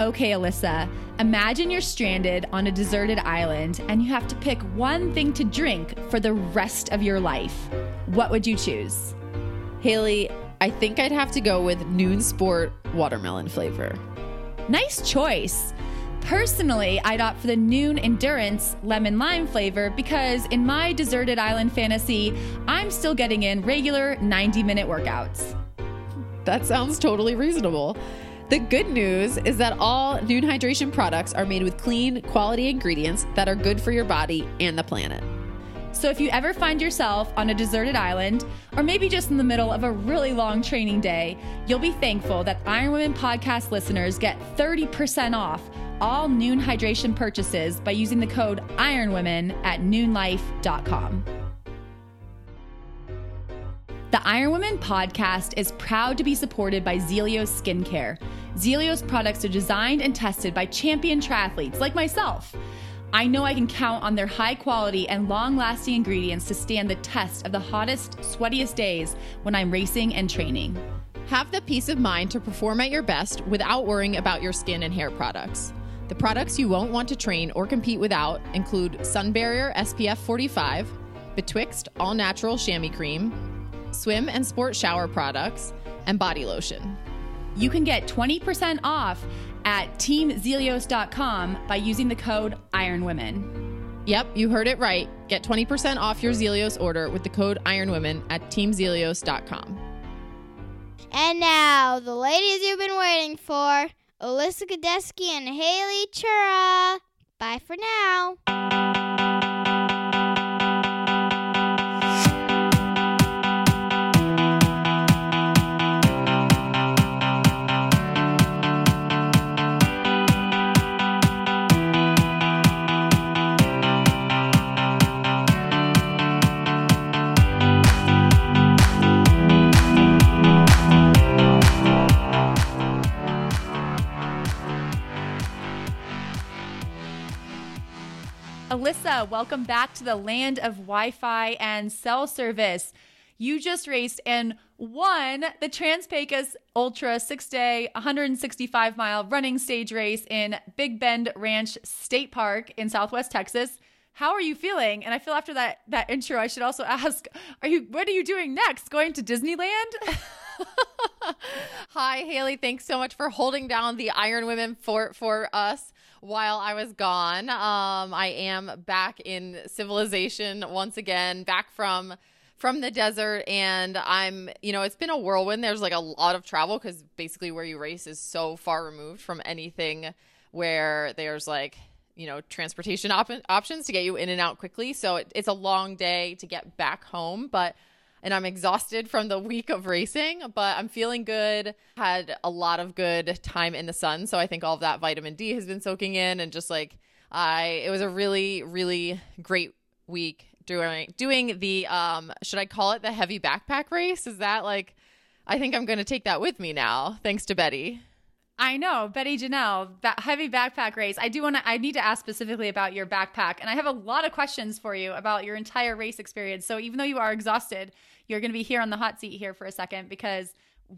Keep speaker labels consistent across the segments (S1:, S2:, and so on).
S1: Okay, Alyssa, imagine you're stranded on a deserted island and you have to pick one thing to drink for the rest of your life. What would you choose?
S2: Haley, I think I'd have to go with Nuun Sport watermelon flavor.
S1: Nice choice. Personally, I'd opt for the Nuun Endurance lemon lime flavor because in my deserted island fantasy, I'm still getting in regular 90 minute workouts.
S2: That sounds totally reasonable. The good news is that all Nuun hydration products are made with clean, quality ingredients that are good for your body and the planet.
S1: So if you ever find yourself on a deserted island, or maybe just in the middle of a really long training day, you'll be thankful that Iron Women podcast listeners get 30% off all Nuun hydration purchases by using the code IRONWOMEN at nuunlife.com. The Iron Women podcast is proud to be supported by Zealios Skincare. Zealios products are designed and tested by champion triathletes like myself. I know I can count on their high quality and long lasting ingredients to stand the test of the hottest, sweatiest days when I'm racing and training.
S2: Have the peace of mind to perform at your best without worrying about your skin and hair products. The products you won't want to train or compete without include Sun Barrier SPF 45, Betwixt All Natural Chamois Cream, Swim and Sport Shower products, and body lotion.
S1: You can get 20% off at teamzealios.com by using the code IRONWOMEN.
S2: Yep, you heard it right. Get 20% off your Zealios order with the code IRONWOMEN at teamzealios.com.
S3: And now, the ladies you've been waiting for. Alyssa Godesky and Haley Chura. Bye for now.
S1: Alyssa, welcome back to the land of Wi Fi and cell service. You just raced and won the Trans-Pecos Ultra six day, 165 mile running stage race in Big Bend Ranch State Park in Southwest Texas. How are you feeling? And I feel after that that intro, I should also ask: Are you? What are you doing next? Going to Disneyland?
S2: Hi, Haley. Thanks so much for holding down the Iron Women for for us while I was gone. Um, I am back in civilization once again, back from from the desert and I'm, you know, it's been a whirlwind. There's like a lot of travel cuz basically where you race is so far removed from anything where there's like, you know, transportation op- options to get you in and out quickly. So it, it's a long day to get back home, but and I'm exhausted from the week of racing, but I'm feeling good. Had a lot of good time in the sun, so I think all of that vitamin D has been soaking in and just like I it was a really really great week doing doing the um should I call it the heavy backpack race? Is that like I think I'm to take that with me now thanks to Betty.
S1: I know, Betty Janelle, that heavy backpack race. I do want to, I need to ask specifically about your backpack. And I have a lot of questions for you about your entire race experience. So even though you are exhausted, you're going to be here on the hot seat here for a second because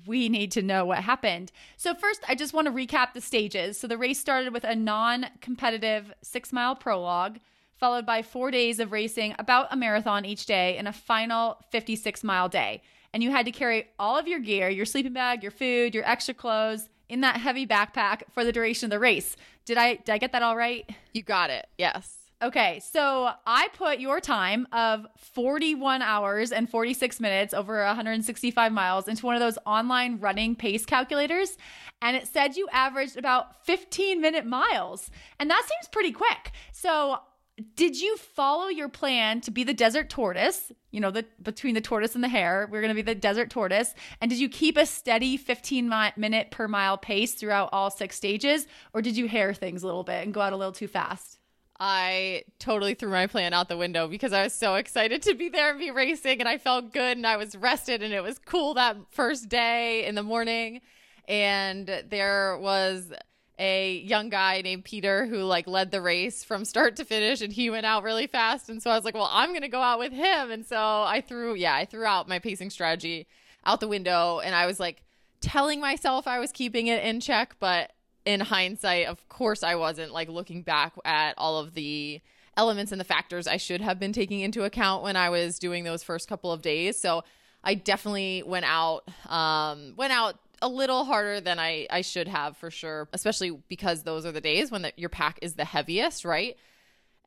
S1: we need to know what happened. So, first, I just want to recap the stages. So, the race started with a non competitive six mile prologue, followed by four days of racing about a marathon each day, and a final 56 mile day. And you had to carry all of your gear, your sleeping bag, your food, your extra clothes, in that heavy backpack for the duration of the race. Did I did I get that all right?
S2: You got it. Yes.
S1: Okay, so I put your time of 41 hours and 46 minutes over 165 miles into one of those online running pace calculators, and it said you averaged about 15 minute miles. And that seems pretty quick. So, did you follow your plan to be the desert tortoise? You know, the between the tortoise and the hare, we're going to be the desert tortoise. And did you keep a steady 15 mi- minute per mile pace throughout all six stages, or did you hare things a little bit and go out a little too fast?
S2: I totally threw my plan out the window because I was so excited to be there and be racing and I felt good and I was rested and it was cool that first day in the morning. And there was a young guy named Peter who like led the race from start to finish and he went out really fast. And so I was like, well, I'm going to go out with him. And so I threw, yeah, I threw out my pacing strategy out the window and I was like telling myself I was keeping it in check, but in hindsight, of course, I wasn't like looking back at all of the elements and the factors I should have been taking into account when I was doing those first couple of days. So I definitely went out, um, went out a little harder than I, I should have for sure, especially because those are the days when the, your pack is the heaviest, right?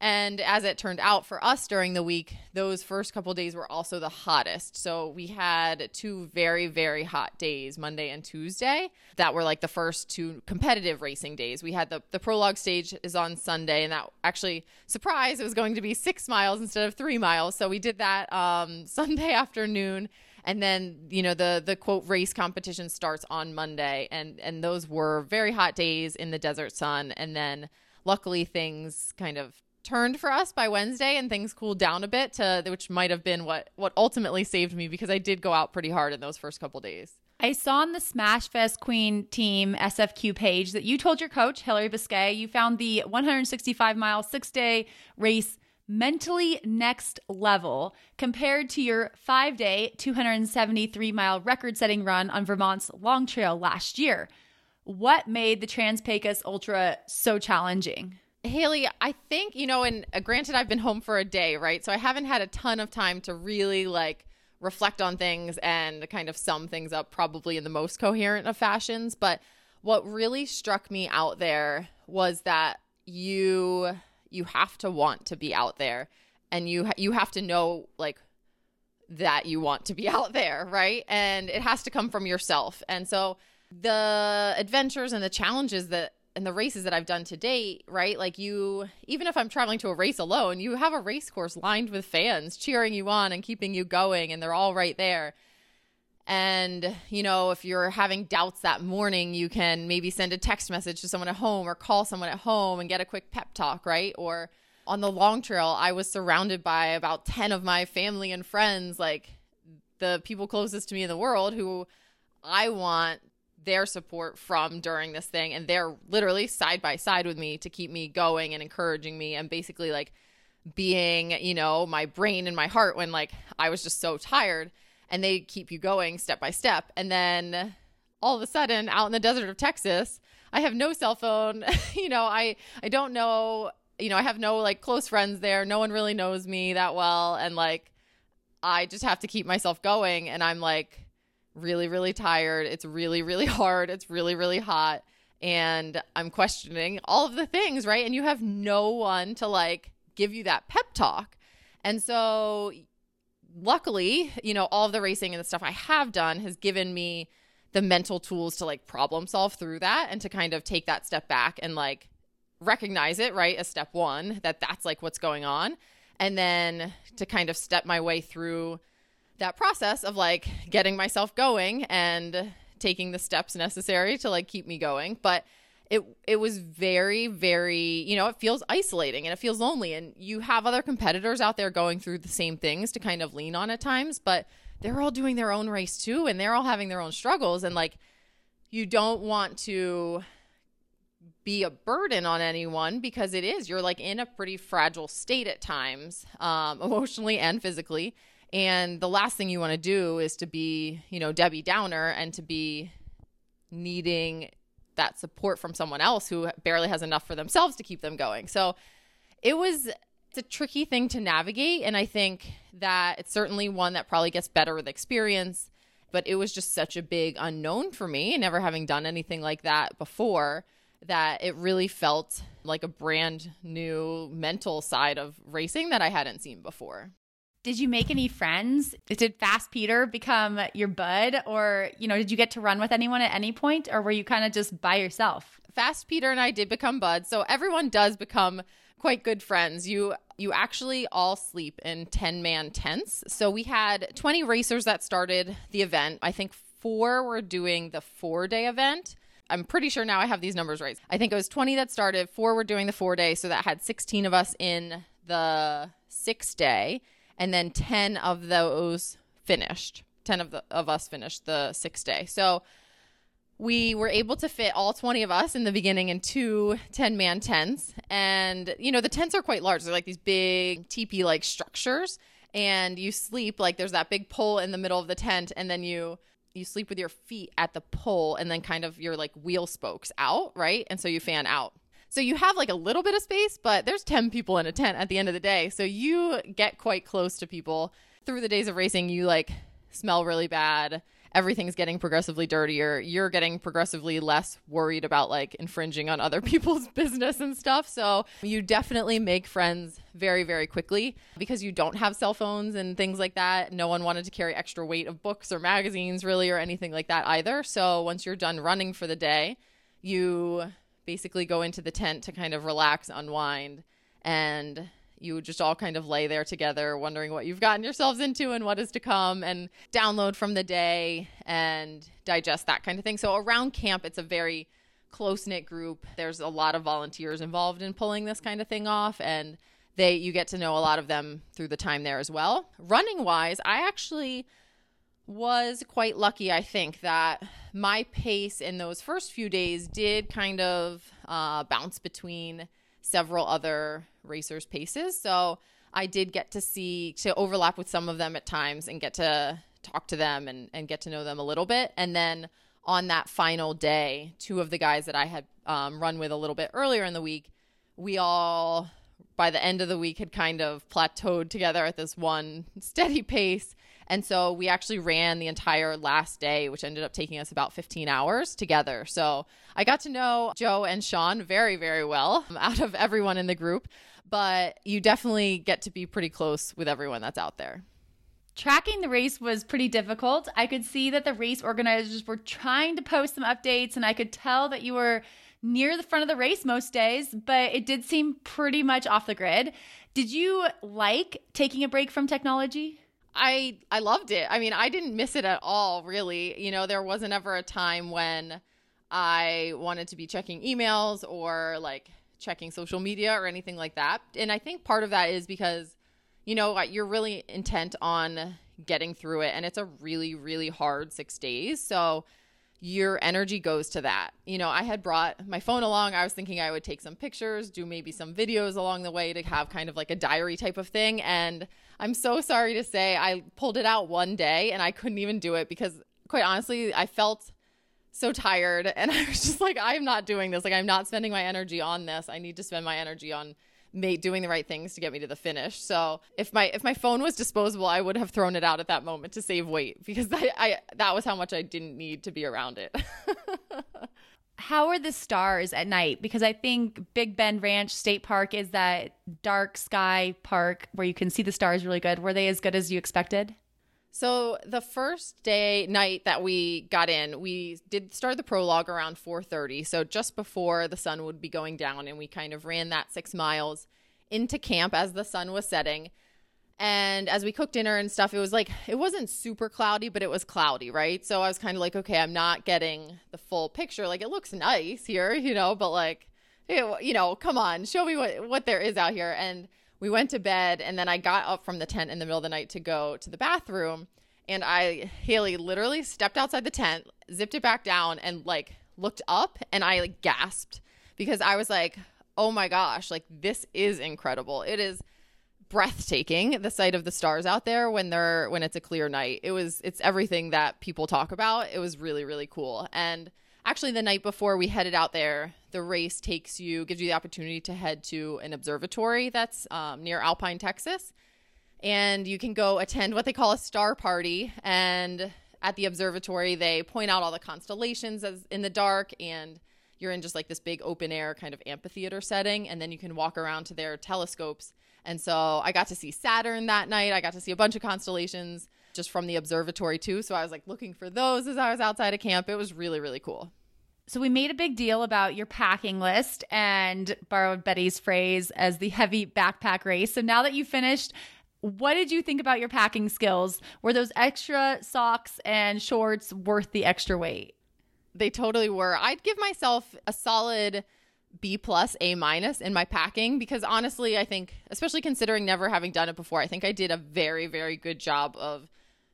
S2: And as it turned out for us during the week, those first couple days were also the hottest. So we had two very, very hot days, Monday and Tuesday, that were like the first two competitive racing days. We had the, the prologue stage is on Sunday, and that actually, surprise, it was going to be six miles instead of three miles. So we did that um, Sunday afternoon. And then, you know, the the quote race competition starts on Monday. And and those were very hot days in the desert sun. And then luckily things kind of turned for us by Wednesday and things cooled down a bit to which might have been what what ultimately saved me because I did go out pretty hard in those first couple days.
S1: I saw on the Smash Fest Queen team SFQ page that you told your coach, Hillary Biscay, you found the 165 mile six day race mentally next level compared to your five day, 273 mile record setting run on Vermont's Long Trail last year. What made the Trans Pecos Ultra so challenging?
S2: Haley, I think, you know, and uh, granted, I've been home for a day, right? So I haven't had a ton of time to really like reflect on things and kind of sum things up probably in the most coherent of fashions. But what really struck me out there was that you you have to want to be out there and you you have to know like that you want to be out there, right? And it has to come from yourself. And so the adventures and the challenges that and the races that I've done to date, right? Like you, even if I'm traveling to a race alone, you have a race course lined with fans cheering you on and keeping you going, and they're all right there. And, you know, if you're having doubts that morning, you can maybe send a text message to someone at home or call someone at home and get a quick pep talk, right? Or on the long trail, I was surrounded by about 10 of my family and friends, like the people closest to me in the world who I want their support from during this thing and they're literally side by side with me to keep me going and encouraging me and basically like being you know my brain and my heart when like i was just so tired and they keep you going step by step and then all of a sudden out in the desert of texas i have no cell phone you know i i don't know you know i have no like close friends there no one really knows me that well and like i just have to keep myself going and i'm like really, really tired. It's really, really hard. It's really, really hot. And I'm questioning all of the things, right? And you have no one to like give you that pep talk. And so, luckily, you know, all of the racing and the stuff I have done has given me the mental tools to like problem solve through that and to kind of take that step back and like recognize it, right? As step one, that that's like what's going on. And then to kind of step my way through that process of like getting myself going and taking the steps necessary to like keep me going but it it was very very you know it feels isolating and it feels lonely. And you have other competitors out there going through the same things to kind of lean on at times but they're all doing their own race too and they're all having their own struggles. And like you don't want to be a burden on anyone because it is you're like in a pretty fragile state at times um, emotionally and physically. And the last thing you want to do is to be, you know, Debbie Downer and to be needing that support from someone else who barely has enough for themselves to keep them going. So it was it's a tricky thing to navigate and I think that it's certainly one that probably gets better with experience, but it was just such a big unknown for me, never having done anything like that before, that it really felt like a brand new mental side of racing that I hadn't seen before.
S1: Did you make any friends? Did Fast Peter become your bud or, you know, did you get to run with anyone at any point or were you kind of just by yourself?
S2: Fast Peter and I did become buds. So everyone does become quite good friends. You you actually all sleep in 10-man tents. So we had 20 racers that started the event. I think 4 were doing the 4-day event. I'm pretty sure now I have these numbers right. I think it was 20 that started, 4 were doing the 4-day, so that had 16 of us in the 6-day and then 10 of those finished. 10 of the of us finished the six day. So we were able to fit all 20 of us in the beginning in two 10 man tents. And you know the tents are quite large. They're like these big teepee like structures. And you sleep like there's that big pole in the middle of the tent and then you you sleep with your feet at the pole and then kind of your like wheel spokes out right? And so you fan out so you have like a little bit of space, but there's 10 people in a tent at the end of the day. So you get quite close to people. Through the days of racing, you like smell really bad. Everything's getting progressively dirtier. You're getting progressively less worried about like infringing on other people's business and stuff. So you definitely make friends very, very quickly because you don't have cell phones and things like that. No one wanted to carry extra weight of books or magazines, really, or anything like that either. So once you're done running for the day, you basically go into the tent to kind of relax, unwind, and you just all kind of lay there together, wondering what you've gotten yourselves into and what is to come, and download from the day and digest that kind of thing. So around camp, it's a very close knit group. There's a lot of volunteers involved in pulling this kind of thing off, and they you get to know a lot of them through the time there as well. Running wise, I actually was quite lucky, I think, that my pace in those first few days did kind of uh, bounce between several other racers' paces. So I did get to see, to overlap with some of them at times and get to talk to them and, and get to know them a little bit. And then on that final day, two of the guys that I had um, run with a little bit earlier in the week, we all, by the end of the week, had kind of plateaued together at this one steady pace and so we actually ran the entire last day, which ended up taking us about 15 hours together. So I got to know Joe and Sean very, very well um, out of everyone in the group. But you definitely get to be pretty close with everyone that's out there.
S1: Tracking the race was pretty difficult. I could see that the race organizers were trying to post some updates, and I could tell that you were near the front of the race most days, but it did seem pretty much off the grid. Did you like taking a break from technology?
S2: I I loved it. I mean, I didn't miss it at all, really. You know, there wasn't ever a time when I wanted to be checking emails or like checking social media or anything like that. And I think part of that is because you know, you're really intent on getting through it and it's a really really hard 6 days. So your energy goes to that. You know, I had brought my phone along. I was thinking I would take some pictures, do maybe some videos along the way to have kind of like a diary type of thing and I'm so sorry to say I pulled it out one day and I couldn't even do it because quite honestly, I felt so tired and I was just like I'm not doing this. Like I'm not spending my energy on this. I need to spend my energy on doing the right things to get me to the finish. So if my if my phone was disposable, I would have thrown it out at that moment to save weight because I, I that was how much I didn't need to be around it.
S1: how are the stars at night? Because I think Big Bend Ranch State Park is that dark sky park where you can see the stars really good. Were they as good as you expected?
S2: So the first day night that we got in, we did start the prologue around 4:30, so just before the sun would be going down and we kind of ran that 6 miles into camp as the sun was setting. And as we cooked dinner and stuff, it was like it wasn't super cloudy, but it was cloudy, right? So I was kind of like, okay, I'm not getting the full picture. Like it looks nice here, you know, but like you know, come on, show me what what there is out here and we went to bed and then I got up from the tent in the middle of the night to go to the bathroom and I Haley literally stepped outside the tent, zipped it back down and like looked up and I like gasped because I was like, "Oh my gosh, like this is incredible. It is breathtaking the sight of the stars out there when they're when it's a clear night. It was it's everything that people talk about. It was really really cool. And actually the night before we headed out there the race takes you gives you the opportunity to head to an observatory that's um, near alpine texas and you can go attend what they call a star party and at the observatory, they point out all the constellations as in the dark and you're in just like this big open air kind of amphitheater setting and then you can walk around to their telescopes. And so I got to see Saturn that night. I got to see a bunch of constellations just from the observatory too. So I was like looking for those as I was outside of camp. It was really really cool.
S1: So we made a big deal about your packing list and borrowed Betty's phrase as the heavy backpack race. So now that you finished, what did you think about your packing skills? Were those extra socks and shorts worth the extra weight?
S2: They totally were. I'd give myself a solid B plus, A minus in my packing because honestly, I think, especially considering never having done it before, I think I did a very, very good job of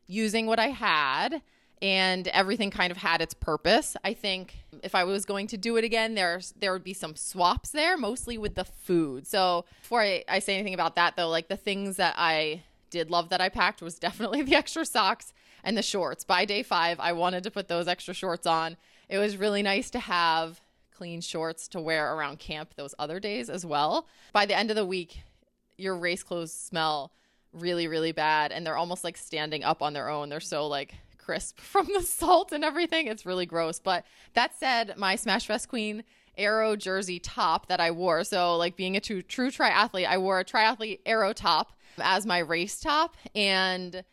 S2: using what I had and everything kind of had its purpose. I think if I was going to do it again, there's there would be some swaps there, mostly with the food. So before I, I say anything about that though, like the things that I did love that I packed was definitely the extra socks and the shorts. By day five, I wanted to put those extra shorts on. It was really nice to have clean shorts to wear around camp those other days as well. By the end of the week, your race clothes smell really, really bad and they're almost like standing up on their own. They're so like crisp from the salt and everything. It's really gross. But that said, my Smash Fest Queen aero jersey top that I wore, so like being a true, true triathlete, I wore a triathlete aero top as my race top and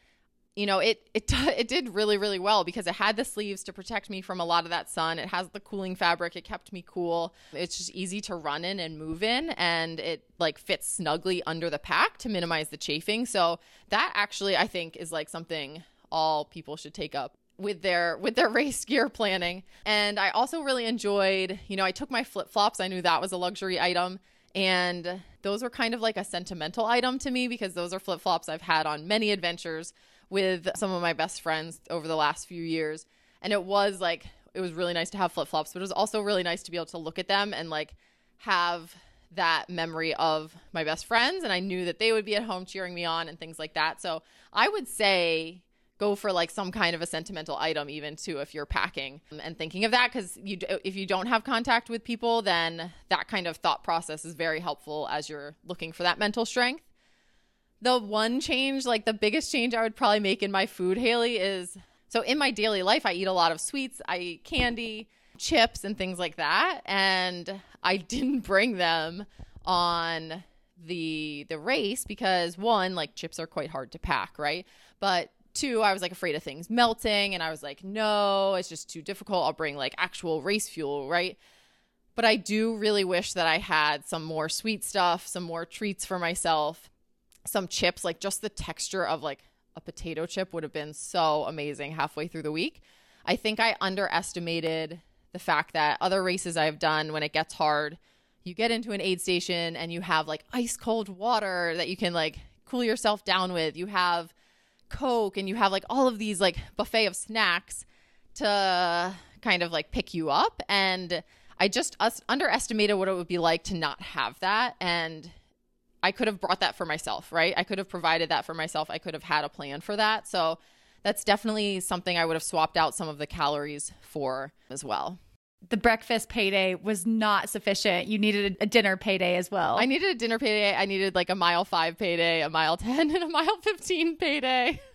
S2: you know it it it did really really well because it had the sleeves to protect me from a lot of that sun. It has the cooling fabric. It kept me cool. It's just easy to run in and move in and it like fits snugly under the pack to minimize the chafing. So that actually i think is like something all people should take up with their with their race gear planning. And I also really enjoyed, you know, I took my flip-flops. I knew that was a luxury item. And those were kind of like a sentimental item to me because those are flip-flops I've had on many adventures with some of my best friends over the last few years. And it was like it was really nice to have flip-flops, but it was also really nice to be able to look at them and like have that memory of my best friends and I knew that they would be at home cheering me on and things like that. So I would say go for like some kind of a sentimental item even too if you're packing um, and thinking of that because you if you don't have contact with people then that kind of thought process is very helpful as you're looking for that mental strength the one change like the biggest change i would probably make in my food haley is so in my daily life i eat a lot of sweets i eat candy chips and things like that and i didn't bring them on the the race because one like chips are quite hard to pack right but two, I was like afraid of things melting. And I was like, no, it's just too difficult. I'll bring like actual race fuel, right? But I do really wish that I had some more sweet stuff, some more treats for myself, some chips, like just the texture of like a potato chip would have been so amazing halfway through the week. I think I underestimated the fact that other races I've done when it gets hard, you get into an aid station and you have like ice cold water that you can like cool yourself down with. You have Coke and you have like all of these like buffet of snacks to kind of like pick you up. And I just us- underestimated what it would be like to not have that. And I could have brought that for myself, right? I could have provided that for myself. I could have had a plan for that. So that's definitely something I would have swapped out some of the calories for as well
S1: the breakfast payday was not sufficient. You needed a, dinner payday as well.
S2: I needed a dinner payday. I needed like a mile five payday, a mile 10, and a mile 15 payday.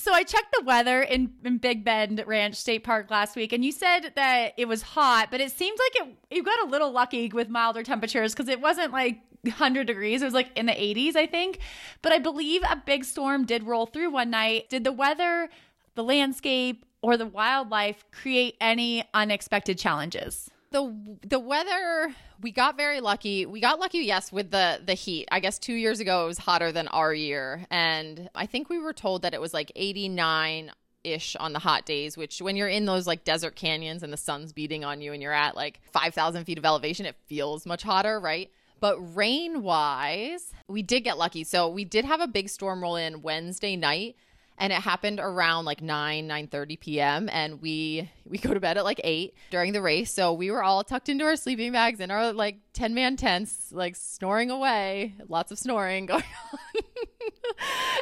S1: so I checked the weather in, in, Big Bend Ranch State Park last week, and you said that it was hot, but it seemed like it you got a little lucky with milder temperatures because it wasn't like 100 degrees. It was like in the 80s, I think. But I believe a big storm did roll through one night. Did the weather, the landscape, or the wildlife create any unexpected challenges?
S2: The the weather we got very lucky. We got lucky, yes, with the the heat. I guess two years ago it was hotter than our year, and I think we were told that it was like 89 ish on the hot days. Which when you're in those like desert canyons and the sun's beating on you and you're at like 5,000 feet of elevation, it feels much hotter, right? But rain wise, we did get lucky. So we did have a big storm roll in Wednesday night and it happened around like 9 9 30 p.m and we we go to bed at like 8 during the race. So we were all tucked into our sleeping bags in our like 10 man tents like snoring away lots of snoring going on.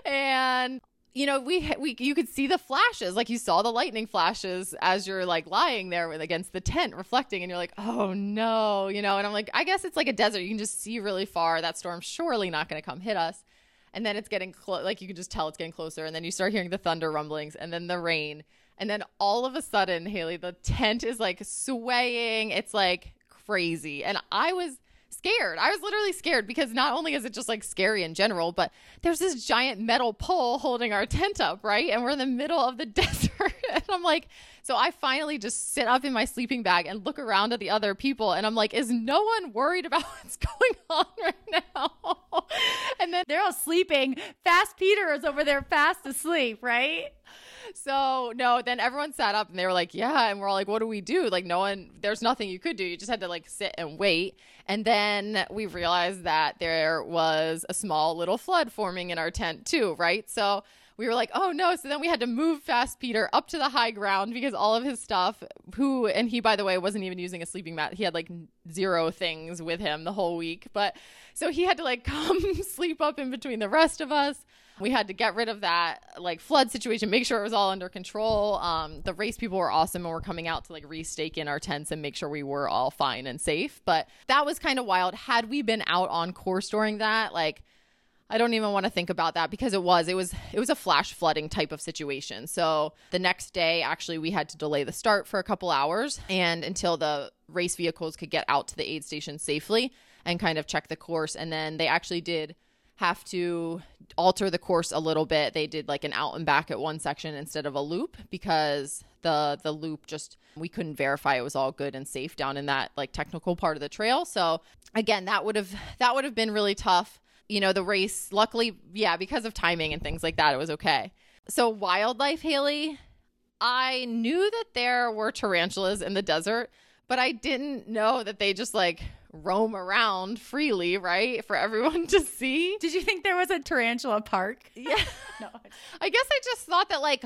S2: And you know we we you could see the flashes. Like you saw the lightning flashes as you're like lying there with against the tent reflecting and you're like oh no you know? And i'm like i guess it's like a desert. You can just see really far. That storm's surely not going to come hit us and then it's getting close. Like you can just tell it's getting closer, and then you start hearing the thunder rumblings, and then the rain, and then all of a sudden, Haley, the tent is like swaying. It's like crazy, and I was scared. I was literally scared because not only is it just like scary in general, but there's this giant metal pole holding our tent up, right? And we're in the middle of the desert. and I'm like, so I finally just sit up in my sleeping bag and look around at the other people. And I'm like, is no one worried about what's going on right now? and then
S1: they're all sleeping. Fast Peter is over there fast asleep, right?
S2: so no, then everyone sat up and they were like, yeah. And we're all like, what do we do? Like, no one, there's nothing you could do. You just had to like sit and wait. And then we realized that there was a small little flood forming in our tent too, right? So we were like, oh no. So then we had to move fast Peter up to the high ground because all of his stuff, who, and he, by the way, wasn't even using a sleeping mat. He had like zero things with him the whole week. But so he had to like come sleep up in between the rest of us. We had to get rid of that like flood situation, make sure it was all under control. Um, the race people were awesome and were coming out to like restake in our tents and make sure we were all fine and safe. But that was kind of wild. Had we been out on course during that, like, I don't even want to think about that because it was it was it was a flash flooding type of situation. So the next day actually we had to delay the start for a couple hours and until the race vehicles could get out to the aid station safely and kind of check the course and then they actually did have to alter the course a little bit. They did like an out and back at one section instead of a loop because the the loop just we couldn't verify it was all good and safe down in that like technical part of the trail. So again, that would have that would have been really tough. You know, the race luckily, yeah, because of timing and things like that, it was okay. So wildlife, Haley, I knew that there were tarantulas in the desert, but I didn't know that they just like roam around freely, right? For everyone to see.
S1: Did you think there was a tarantula park?
S2: Yeah. no. I guess I just thought that like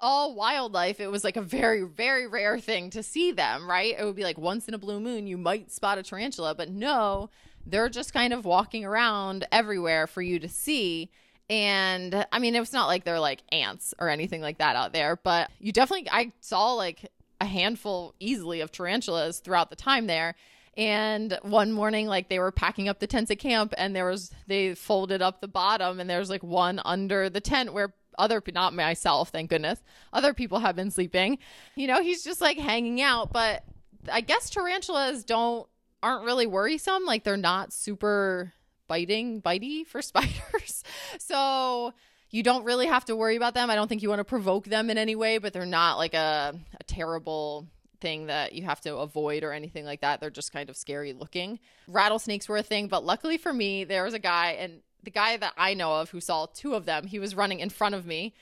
S2: all wildlife, it was like a very, very rare thing to see them, right? It would be like once in a blue moon, you might spot a tarantula, but no, they're just kind of walking around everywhere for you to see. And I mean, it's not like they're like ants or anything like that out there, but you definitely, I saw like a handful easily of tarantulas throughout the time there. And one morning, like they were packing up the tents at camp, and there was they folded up the bottom, and there's like one under the tent where other not myself, thank goodness, other people have been sleeping. You know, he's just like hanging out. But I guess tarantulas don't aren't really worrisome. Like they're not super biting, bitey for spiders. so you don't really have to worry about them. I don't think you want to provoke them in any way, but they're not like a, a terrible thing that you have to avoid or anything like that. They're just kind of scary looking. Rattlesnakes were a thing, but luckily for me, there was a guy, and the guy that I know of who saw two of them, he was running in front of me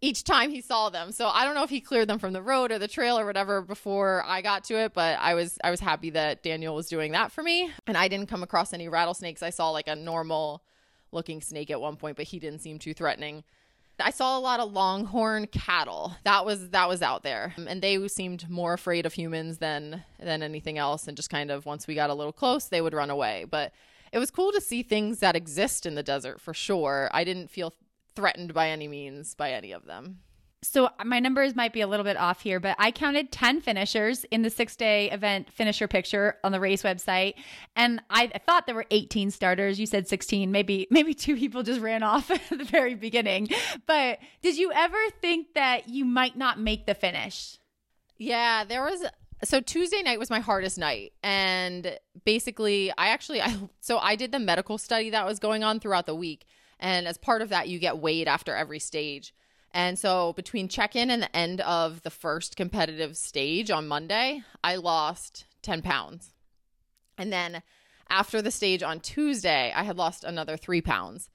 S2: each time he saw them. So I don't know if he cleared them from the road or the trail or whatever before I got to it, but I was I was happy that Daniel was doing that for me. And I didn't come across any rattlesnakes. I saw like a normal looking snake at one point, but he didn't seem too threatening. I saw a lot of longhorn cattle. That was that was out there, and they seemed more afraid of humans than than anything else. And just kind of once we got a little close, they would run away. But it was cool to see things that exist in the desert for sure. I didn't feel threatened by any means by any of them
S1: so my numbers might be a little bit off here, but I counted 10 finishers in the six day event finisher picture on the race website. And I thought there were 18 starters. You said 16. Maybe, maybe two people just ran off at the very beginning. But did you ever think that you might not make the finish?
S2: Yeah, there was so Tuesday night was my hardest night and basically I actually I so I did the medical study that was going on throughout the week and as part of that you get weighed after every stage. And so between check in and the end of the first competitive stage on Monday, I lost 10 pounds. And then after the stage on Tuesday, I had lost another three pounds.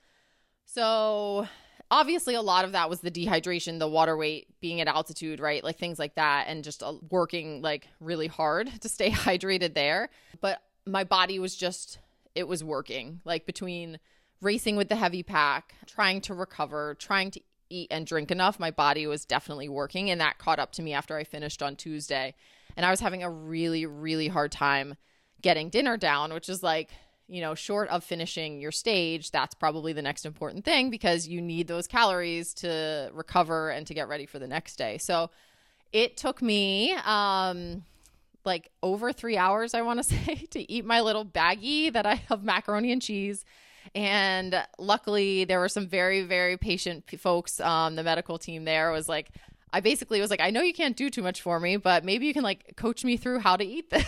S2: So obviously, a lot of that was the dehydration, the water weight, being at altitude, right? Like things like that, and just uh, working like really hard to stay hydrated there. But my body was just, it was working like between racing with the heavy pack, trying to recover, trying to eat and drink enough, my body was definitely working. And that caught up to me after I finished on Tuesday. And I was having a really, really hard time getting dinner down, which is like, you know, short of finishing your stage, that's probably the next important thing because you need those calories to recover and to get ready for the next day. So it took me, um, like over three hours, I want to say, to eat my little baggie that I have macaroni and cheese And luckily, there were some very, very patient folks. Um, the medical team there was like, I basically was like, I know you can't do too much for me, but maybe you can like coach me through how to eat this.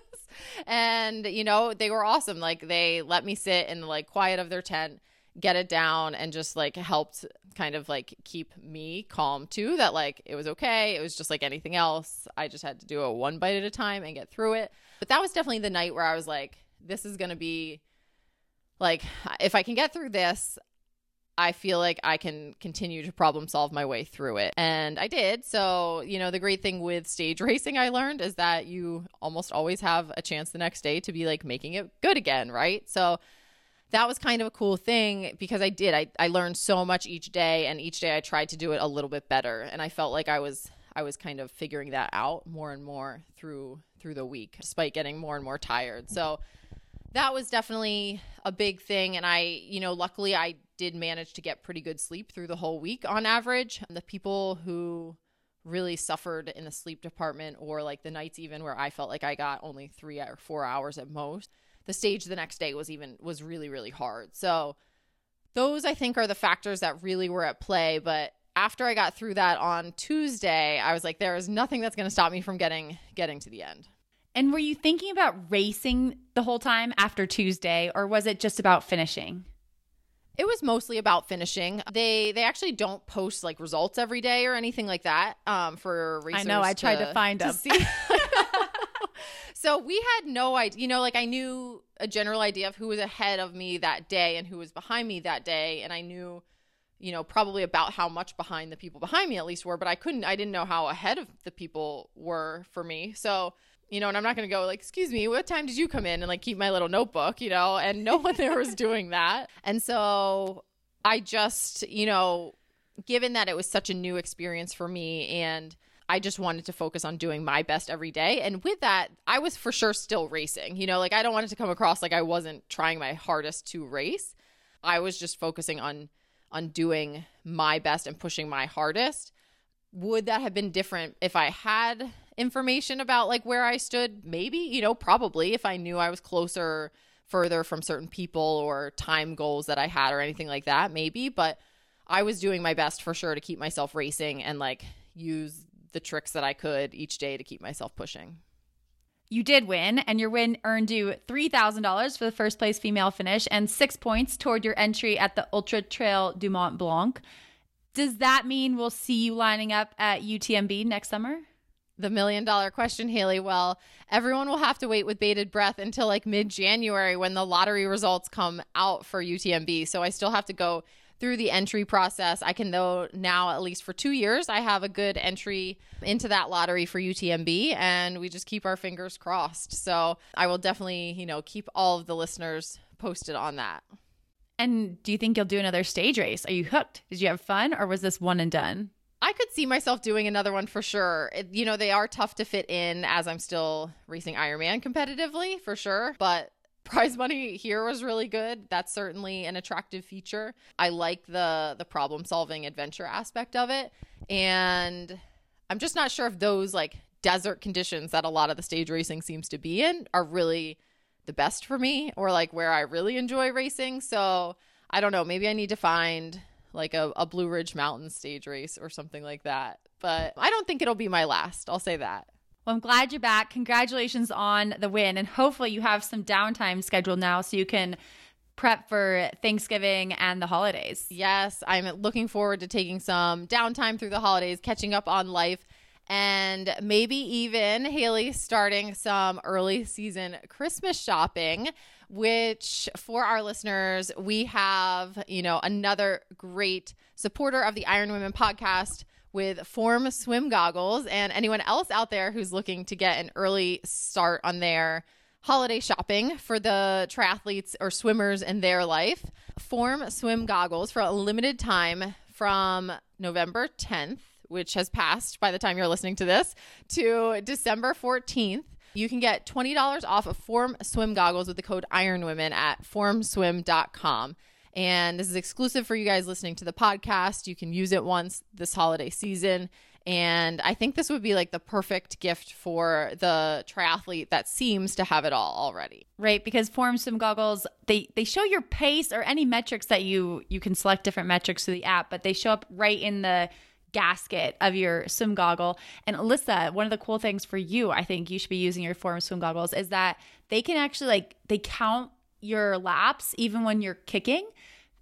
S2: and you know, they were awesome. Like they let me sit in the like quiet of their tent, get it down, and just like helped kind of like keep me calm too. That like it was okay. It was just like anything else. I just had to do it one bite at a time and get through it. But that was definitely the night where I was like, this is gonna be like if I can get through this, I feel like I can continue to problem solve my way through it. And I did. So, you know, the great thing with stage racing I learned is that you almost always have a chance the next day to be like making it good again, right? So that was kind of a cool thing because I did. I, I learned so much each day and each day I tried to do it a little bit better. And I felt like I was I was kind of figuring that out more and more through through the week, despite getting more and more tired. So that was definitely a big thing. And i you know luckily i did manage to get pretty good sleep through the whole week on average. And the people who really suffered in the sleep department or like the nights even where i felt like i got only three or four hours at most the stage the next day was even was really really hard. So those i think are the factors that really were at play. But after i got through that on tuesday i was like there is nothing that's going to stop me from getting getting to the end
S1: And were you thinking about racing the whole time after Tuesday, or was it just about finishing?
S2: It was mostly about finishing. They they actually don't post like results every day or anything like that. Um, for racers.
S1: I know. I tried to, find them.
S2: see. so we had no idea. You know, like I knew a general idea of who was ahead of me that day and who was behind me that day, and I knew, you know, probably about how much behind the people behind me at least were. But I couldn't. I didn't know how ahead of the people were for me. So you know, and I'm not going to go like, excuse me, what time did you come in and like keep my little notebook, you know, and no one there was doing that. And so I just, you know, given that it was such a new experience for me and I just wanted to focus on doing my best every day. And with that, I was for sure still racing, you know, like I don't want it to come across like I wasn't trying my hardest to race. I was just focusing on on doing my best and pushing my hardest. Would that have been different if I had information about like where I stood? Maybe, you know, probably if I knew I was closer, further from certain people or time goals that I had or anything like that, maybe. But I was doing my best for sure to keep myself racing and like use the tricks that I could each day to keep myself pushing.
S1: You did win, and your win earned you $3,000 for the first place female finish and six points toward your entry at the Ultra Trail du Mont Blanc. Does that mean we'll see you lining up at UTMB next summer?
S2: The million dollar question, Haley. Well, everyone will have to wait with bated breath until like mid January when the lottery results come out for UTMB. So I still have to go through the entry process. I can, though, now at least for two years, I have a good entry into that lottery for UTMB, and we just keep our fingers crossed. So I will definitely, you know, keep all of the listeners posted on that.
S1: And do you think you'll do another stage race? Are you hooked? Did you have fun, or was this one and done?
S2: I could see myself doing another one for sure. It, you know, they are tough to fit in as I'm still racing Ironman competitively for sure, but prize money here was really good. That's certainly an attractive feature. I like the the problem solving adventure aspect of it, and I'm just not sure if those like desert conditions that a lot of the stage racing seems to be in are really the best for me or like where I really enjoy racing. So I don't know. Maybe I need to find like a, a Blue Ridge Mountain stage race or something like that. But I don't think it'll be my last. I'll say that.
S1: Well, I'm glad you're back. Congratulations on the win. And hopefully, you have some downtime scheduled now so you can prep for Thanksgiving and the holidays.
S2: Yes, I'm looking forward to taking some downtime through the holidays, catching up on life, and maybe even Haley starting some early season Christmas shopping. Which, for our listeners, we have, you know, another great supporter of the Iron Women podcast with Form Swim Goggles. And anyone else out there who's looking to get an early start on their holiday shopping for the triathletes or swimmers in their life, Form Swim Goggles for a limited time from November 10th, which has passed by the time you're listening to this, to December 14th. You can get $20 off of Form Swim Goggles with the code IRONWOMEN at formswim.com. And this is exclusive for you guys listening to the podcast. You can use it once this holiday season. And I think this would be like the perfect gift for the triathlete that seems to have it all already.
S1: Right, because Form Swim goggles they they show your pace or any metrics that you you can select different metrics through the app, but they show up right in the gasket of your swim goggle. And Alyssa, one of the cool things for you, I think you should be using your Form Swim goggles is that they can actually like they count your laps even when you're kicking.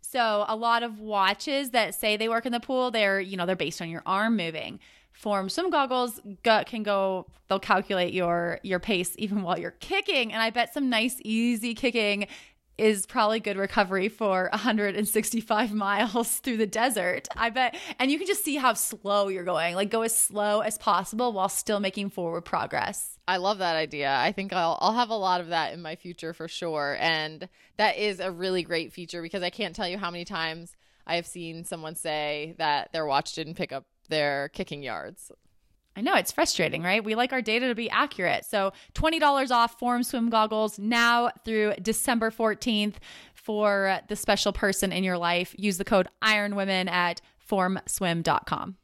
S1: So a lot of watches that say they work in the pool, they're, you know, they're based on your arm moving. Form swim goggles gut can go they'll calculate your your pace even while you're kicking and I bet some nice easy kicking is probably good recovery for 165 miles through the desert. I bet. And you can just see how slow you're going. Like go as slow as possible while still making forward progress.
S2: I love that idea. I think I'll I'll have a lot of that in my future for sure. And that is a really great feature because I can't tell you how many times I have seen someone say that their watch didn't pick up their kicking yards.
S1: I know it's frustrating, right? We like our data to be accurate. So $20 off Form Swim goggles now through December 14th for the special person in your life. Use the code IRONWOMEN at formswim.com.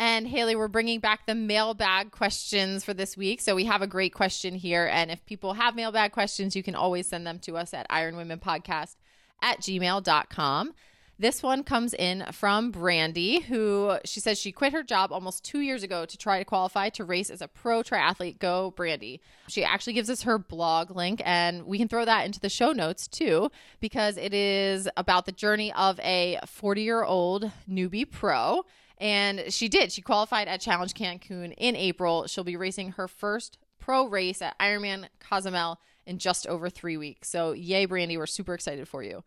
S2: And Haley, we're bringing back the mailbag questions for this week. So we have a great question here. And if people have mailbag questions, you can always send them to us at ironwomenpodcast at gmail.com. This one comes in from Brandy, who she says she quit her job almost two years ago to try to qualify to race as a pro triathlete. Go, Brandy. She actually gives us her blog link, and we can throw that into the show notes too, because it is about the journey of a 40 year old newbie pro. And she did. She qualified at Challenge Cancun in April. She'll be racing her first pro race at Ironman Cozumel in just over three weeks. So, yay, Brandy. We're super excited for you.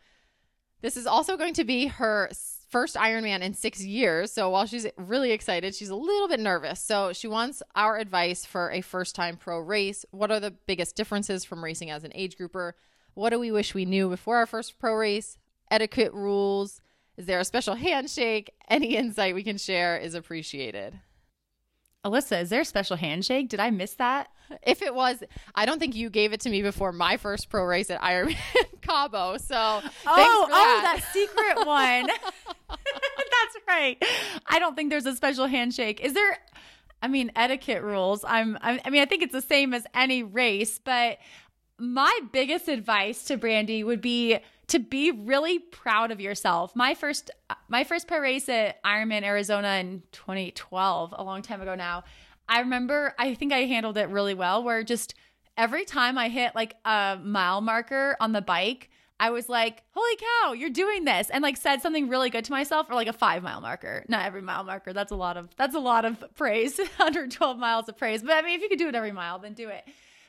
S2: This is also going to be her first Ironman in six years. So while she's really excited, she's a little bit nervous. So she wants our advice for a first time pro race. What are the biggest differences from racing as an age grouper? What do we wish we knew before our first pro race? Etiquette rules. Is there a special handshake? Any insight we can share is appreciated.
S1: Alyssa, is there a special handshake? Did I miss that?
S2: If it was, I don't think you gave it to me before my first pro race at Ironman Cabo. So, oh, oh,
S1: that. oh, that secret one. That's right. I don't think there's a special handshake. Is there? I mean, etiquette rules. I'm. I mean, I think it's the same as any race, but my biggest advice to Brandy would be to be really proud of yourself. My first my first pro race at Ironman Arizona in 2012, a long time ago now. I remember I think I handled it really well where just every time I hit like a mile marker on the bike, I was like, "Holy cow, you're doing this." And like said something really good to myself or like a 5 mile marker. Not every mile marker. That's a lot of that's a lot of praise. 112 miles of praise. But I mean, if you could do it every mile, then do it.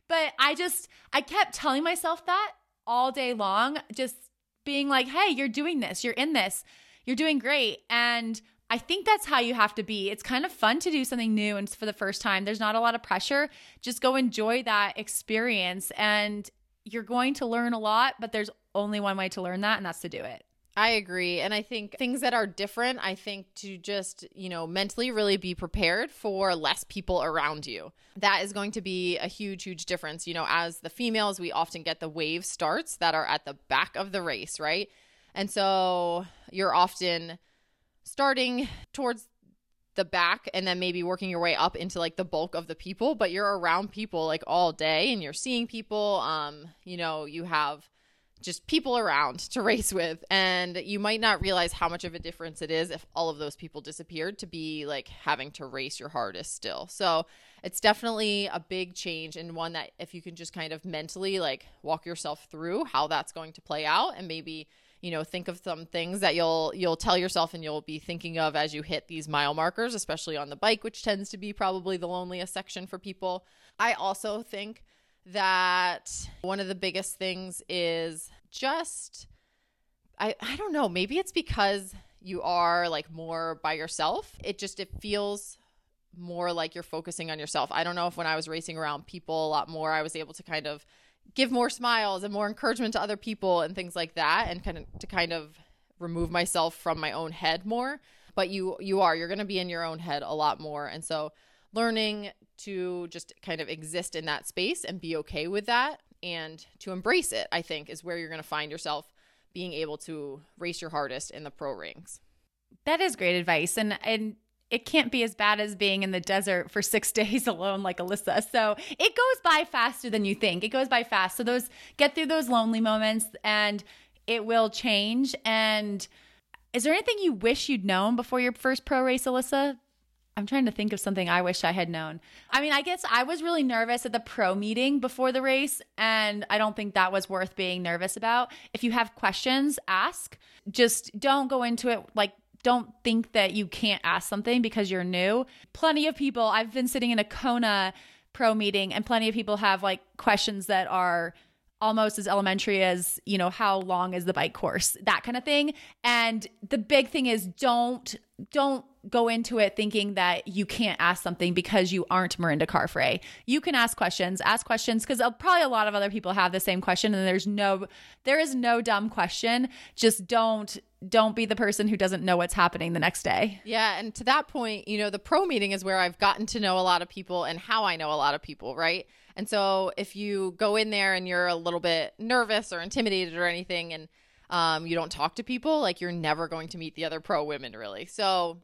S1: But I just I kept telling myself that all day long, just being like, "Hey, you're doing this. You're in this. You're doing great." And I think that's how you have to be. It's kind of fun to do something new and for the first time. There's not a lot of pressure. Just go enjoy that experience and you're going to learn a lot, but there's only one way to learn that and that's to do it.
S2: I agree. And I think things that are different, I think to just, you know, mentally really be prepared for less people around you. That is going to be a huge, huge difference. You know, as the females, we often get the wave starts that are at the back of the race, right? And so you're often starting towards the back and then maybe working your way up into like the bulk of the people but you're around people like all day and you're seeing people um you know you have just people around to race with and you might not realize how much of a difference it is if all of those people disappeared to be like having to race your hardest still. So it's definitely a big change and one that if you can just kind of mentally like walk yourself through how that's going to play out and maybe you know think of some things that you'll you'll tell yourself and you'll be thinking of as you hit these mile markers especially on the bike which tends to be probably the loneliest section for people. I also think that one of the biggest things is just i i don't know maybe it's because you are like more by yourself. It just it feels more like you're focusing on yourself. I don't know if when i was racing around people a lot more i was able to kind of give more smiles and more encouragement to other people and things like that and kind of to kind of remove myself from my own head more. But you you are you're going to be in your own head a lot more. And so learning to just kind of exist in that space and be okay with that and to embrace it i think is where you're going to find yourself being able to race your hardest in the pro rings
S1: that is great advice and and it can't be as bad as being in the desert for six days alone, like Alyssa. So it goes by faster than you think. It goes by fast. So those get through those lonely moments, and it will change. And is there anything you wish you'd known before your first pro race, Alyssa? I'm trying to think of something I wish I had known. I mean, I guess I was really nervous at the pro meeting before the race, and I don't think that was worth being nervous about. If you have questions, ask. Just don't go into it like, don't think that you can't ask something because you're new. Plenty of people, I've been sitting in a Kona pro meeting, and plenty of people have like questions that are almost as elementary as you know how long is the bike course that kind of thing and the big thing is don't don't go into it thinking that you can't ask something because you aren't Mirinda Carfrae. You can ask questions, ask questions because probably a lot of other people have the same question and there's no there is no dumb question. Just don't don't be the person who doesn't know what's happening the next day.
S2: Yeah, and to that point, you know, the pro meeting is where I've gotten to know a lot of people and how I know a lot of people, right? And so if you go in there and you're a little bit nervous or intimidated or anything and um, you don't talk to people, like you're never going to meet the other pro women really. So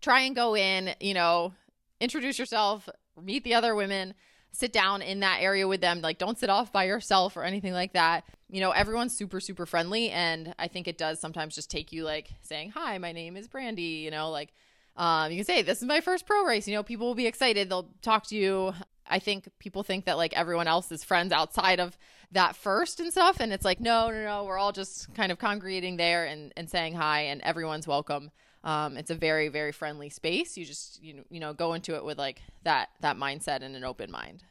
S2: try and go in, you know, introduce yourself, meet the other women, sit down in that area with them. Like don't sit off by yourself or anything like that. You know, everyone's super, super friendly. And I think it does sometimes just take you like saying, Hi, my name is Brandy, you know, like um, you can say, This is my first pro race. You know, people will be excited. They'll talk to you. I think people think that like everyone else is friends outside of that first and stuff. And it's like, no, no, no, we're all just kind of congregating there and, and saying hi and everyone's welcome. Um, it's a very, very friendly space. You just, you know, you know, go into it with like that, that mindset and an open mind.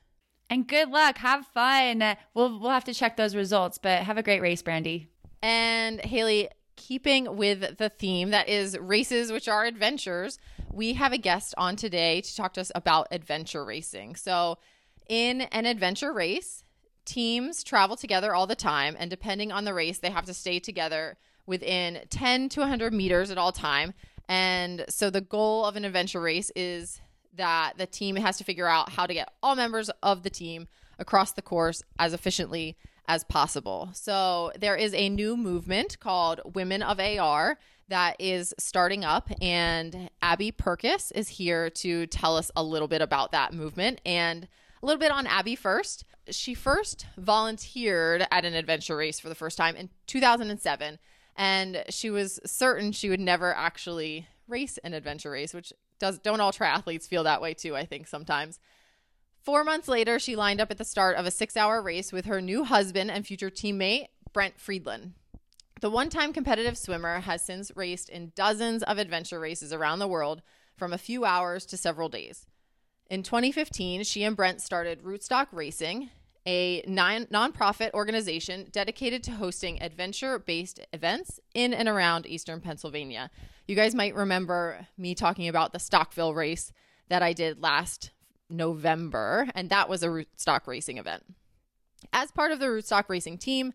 S1: And good luck. Have fun. We'll, we'll have to check those results, but have a great race, Brandy.
S2: And Haley, keeping with the theme that is races, which are adventures, we have a guest on today to talk to us about adventure racing. So, in an adventure race, teams travel together all the time, and depending on the race, they have to stay together within 10 to 100 meters at all time. And so, the goal of an adventure race is that the team has to figure out how to get all members of the team across the course as efficiently as possible. So there is a new movement called Women of AR that is starting up, and Abby Perkiss is here to tell us a little bit about that movement and a little bit on Abby first. She first volunteered at an adventure race for the first time in 2007, and she was certain she would never actually race an adventure race, which does don't all triathletes feel that way too, I think sometimes. Four months later, she lined up at the start of a six hour race with her new husband and future teammate, Brent Friedland. The one time competitive swimmer has since raced in dozens of adventure races around the world from a few hours to several days. In 2015, she and Brent started Rootstock Racing, a non- nonprofit organization dedicated to hosting adventure based events in and around Eastern Pennsylvania. You guys might remember me talking about the Stockville race that I did last November, and that was a rootstock racing event. As part of the rootstock racing team,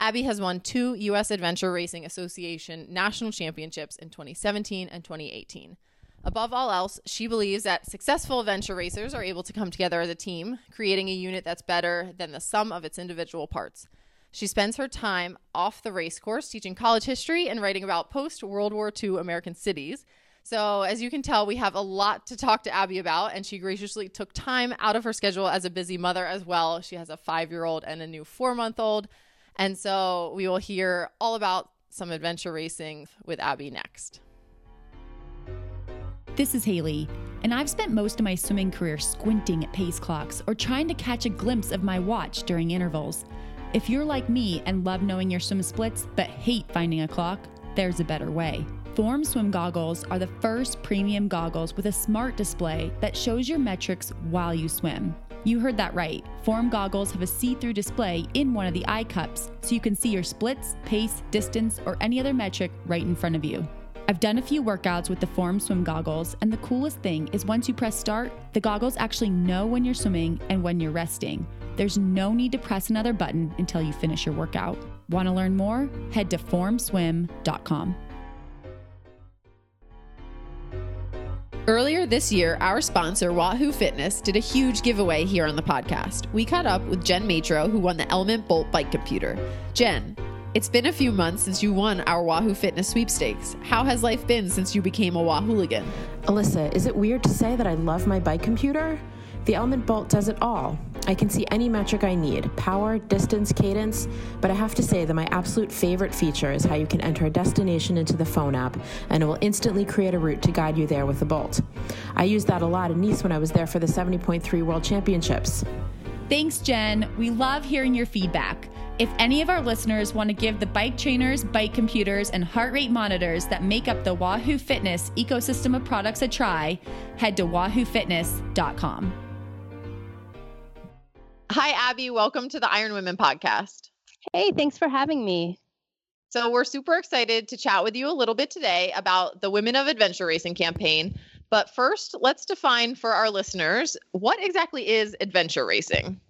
S2: Abby has won two U.S. Adventure Racing Association national championships in 2017 and 2018. Above all else, she believes that successful adventure racers are able to come together as a team, creating a unit that's better than the sum of its individual parts. She spends her time off the race course teaching college history and writing about post World War II American cities, so, as you can tell, we have a lot to talk to Abby about, and she graciously took time out of her schedule as a busy mother as well. She has a five year old and a new four month old. And so, we will hear all about some adventure racing with Abby next.
S4: This is Haley, and I've spent most of my swimming career squinting at pace clocks or trying to catch a glimpse of my watch during intervals. If you're like me and love knowing your swim splits but hate finding a clock, there's a better way. Form swim goggles are the first premium goggles with a smart display that shows your metrics while you swim. You heard that right. Form goggles have a see through display in one of the eye cups so you can see your splits, pace, distance, or any other metric right in front of you. I've done a few workouts with the Form swim goggles, and the coolest thing is once you press start, the goggles actually know when you're swimming and when you're resting. There's no need to press another button until you finish your workout. Want to learn more? Head to formswim.com.
S2: Earlier this year, our sponsor, Wahoo Fitness, did a huge giveaway here on the podcast. We caught up with Jen Matro, who won the ELEMNT Bolt bike computer. Jen, It's been a few months since you won our Wahoo Fitness sweepstakes. How has life been since you became a Wahooligan?
S5: Alyssa, is it weird to say that I love my bike computer? The ELEMNT Bolt does it all. I can see any metric I need power, distance, cadence, but I have to say that my absolute favorite feature is how you can enter a destination into the phone app and it will instantly create a route to guide you there with the Bolt. I used that a lot in Nice when I was there for the 70.3 World Championships.
S4: Thanks, Jen. We love hearing your feedback. If any of our listeners want to give the bike trainers, bike computers, and heart rate monitors that make up the Wahoo Fitness ecosystem of products a try, head to wahoofitness.com.
S2: Hi, Abby. Welcome to the Iron Women podcast.
S6: Hey, thanks for having me.
S2: So, we're super excited to chat with you a little bit today about the Women of Adventure Racing campaign. But first, let's define for our listeners what exactly is adventure racing?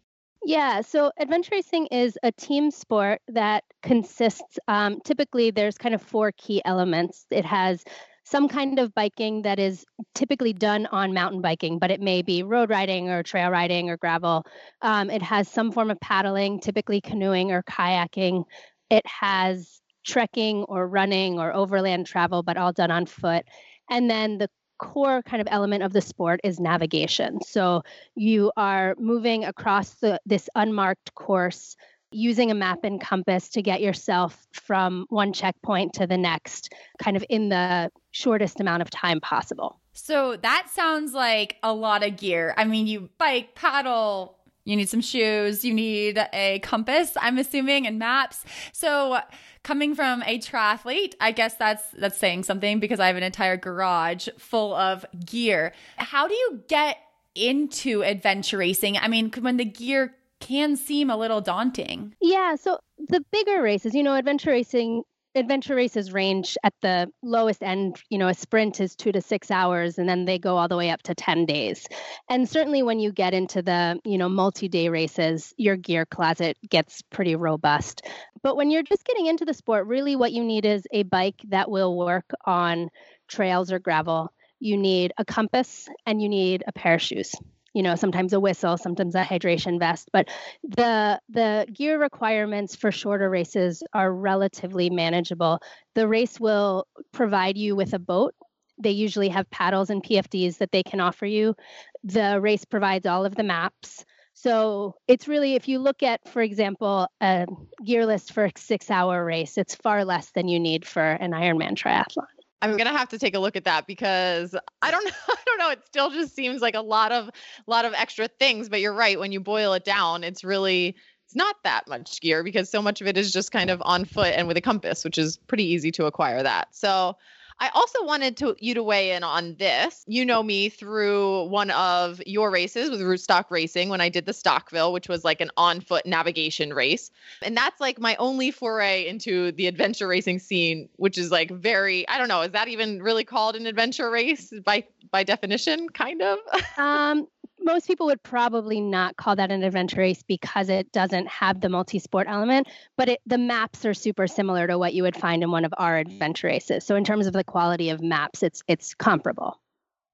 S6: Yeah, so adventure racing is a team sport that consists, um, typically, there's kind of four key elements. It has some kind of biking that is typically done on mountain biking, but it may be road riding or trail riding or gravel. Um, it has some form of paddling, typically canoeing or kayaking. It has trekking or running or overland travel, but all done on foot. And then the core kind of element of the sport is navigation. So you are moving across the, this unmarked course using a map and compass to get yourself from one checkpoint to the next, kind of in the shortest amount of time possible.
S1: So that sounds like a lot of gear. I mean, you bike, paddle, you need some shoes, you need a compass, I'm assuming, and maps. So coming from a triathlete, I guess that's that's saying something because I have an entire garage full of gear. How do you get into adventure racing? I mean, when the gear can seem a little daunting.
S6: Yeah, so the bigger races, you know, adventure racing adventure races range at the lowest end you know a sprint is two to six hours and then they go all the way up to 10 days. And certainly when you get into the you know multi-day races your gear closet gets pretty robust. But when you're just getting into the sport really what you need is a bike that will work on trails or gravel. You need a compass and you need a pair of shoes you know sometimes a whistle sometimes a hydration vest but the the gear requirements for shorter races are relatively manageable. The race will provide you with a boat. They usually have paddles and pfds that they can offer you. The race provides all of the maps. So it's really if you look at for example a gear list for a six hour race it's far less than you need for an ironman triathlon
S2: I'm gonna have to take a look at that because I don't know. I don't know. It still just seems like a lot of lot of extra things. But you're right. When you boil it down, it's really it's not that much gear because so much of it is just kind of on foot and with a compass, which is pretty easy to acquire that. So I also wanted to you to weigh in on this. You know me through one of your races with Rootstock Racing when I did the Stockville, which was like an on-foot navigation race. And that's like my only foray into the adventure racing scene, which is like very I don't know, is that even really called an adventure race by by definition kind of?
S6: um most people would probably not call that an adventure race because it doesn't have the multi-sport element but it, the maps are super similar to what you would find in one of our adventure races so in terms of the quality of maps it's it's comparable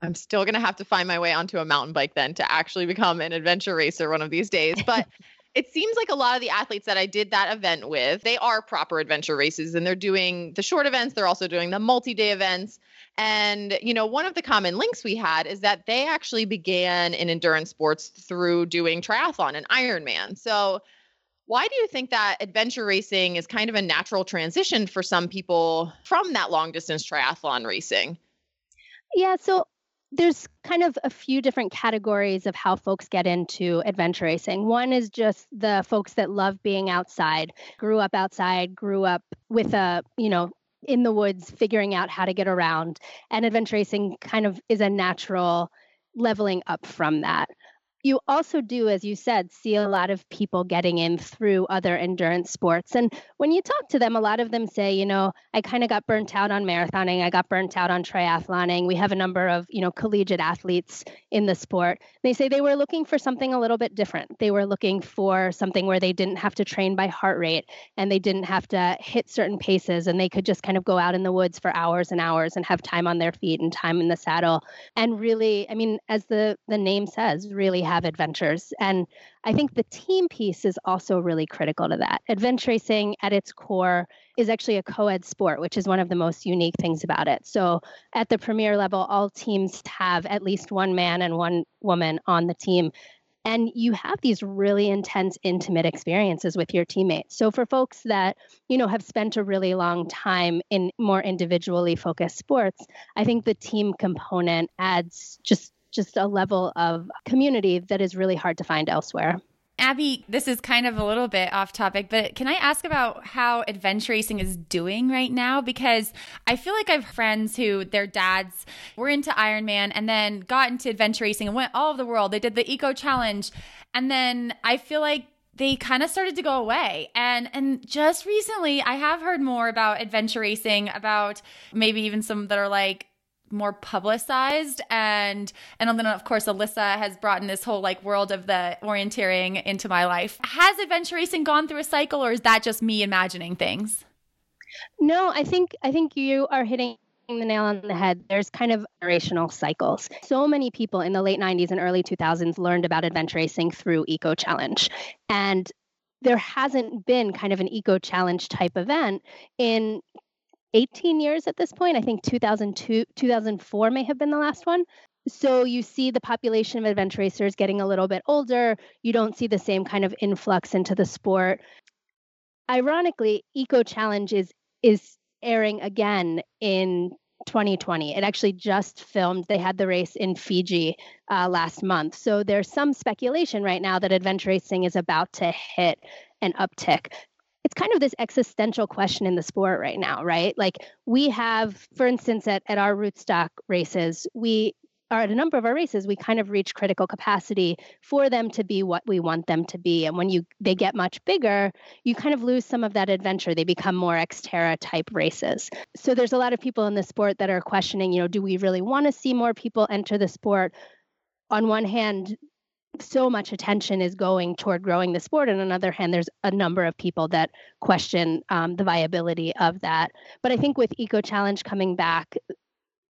S2: i'm still going to have to find my way onto a mountain bike then to actually become an adventure racer one of these days but it seems like a lot of the athletes that I did that event with, they are proper adventure races and they're doing the short events, they're also doing the multi-day events. And, you know, one of the common links we had is that they actually began in endurance sports through doing triathlon and Ironman. So, why do you think that adventure racing is kind of a natural transition for some people from that long distance triathlon racing?
S6: Yeah, so there's kind of a few different categories of how folks get into adventure racing. One is just the folks that love being outside, grew up outside, grew up with a, you know, in the woods figuring out how to get around. And adventure racing kind of is a natural leveling up from that you also do, as you said, see a lot of people getting in through other endurance sports. And when you talk to them, a lot of them say, you know, I kind of got burnt out on marathoning. I got burnt out on triathloning. We have a number of, you know, collegiate athletes in the sport. They say they were looking for something a little bit different. They were looking for something where they didn't have to train by heart rate and they didn't have to hit certain paces and they could just kind of go out in the woods for hours and hours and have time on their feet and time in the saddle. And really, I mean, as the the name says, really have adventures. And I think the team piece is also really critical to that. Adventure racing at its core is actually a co ed sport, which is one of the most unique things about it. So at the premier level, all teams have at least one man and one woman on the team and you have these really intense intimate experiences with your teammates so for folks that you know have spent a really long time in more individually focused sports i think the team component adds just just a level of community that is really hard to find elsewhere
S1: Abby, this is kind of a little bit off topic, but can I ask about how adventure racing is doing right now? Because I feel like I've friends who their dads were into Ironman and then got into adventure racing and went all over the world. They did the Eco Challenge. And then I feel like they kind of started to go away and and just recently i have heard more about adventure racing about maybe even some that are like more publicized and and then of course alyssa has brought in this whole like world of the orienteering into my life has adventure racing gone through a cycle or is that just me imagining things
S6: no i think i think you are hitting the nail on the head. There's kind of generational cycles. So many people in the late 90s and early 2000s learned about adventure racing through Eco Challenge. And there hasn't been kind of an Eco Challenge type event in 18 years at this point. I think 2002, 2004 may have been the last one. So you see the population of adventure racers getting a little bit older. You don't see the same kind of influx into the sport. Ironically, Eco Challenge is is airing again in 2020. It actually just filmed. They had the race in Fiji uh, last month. So there's some speculation right now that adventure racing is about to hit an uptick it's kind of this existential question in the sport right now, right? Like we have, for instance, at, at our rootstock races, we are at a number of our races, we kind of reach critical capacity for them to be what we want them to be. And when you they get much bigger, you kind of lose some of that adventure. They become more Xterra type races. So there's a lot of people in the sport that are questioning, you know, do we really want to see more people enter the sport? On one hand, so much attention is going toward growing the sport. And on the other hand, there's a number of people that question um, the viability of that. But I think with Eco Challenge coming back,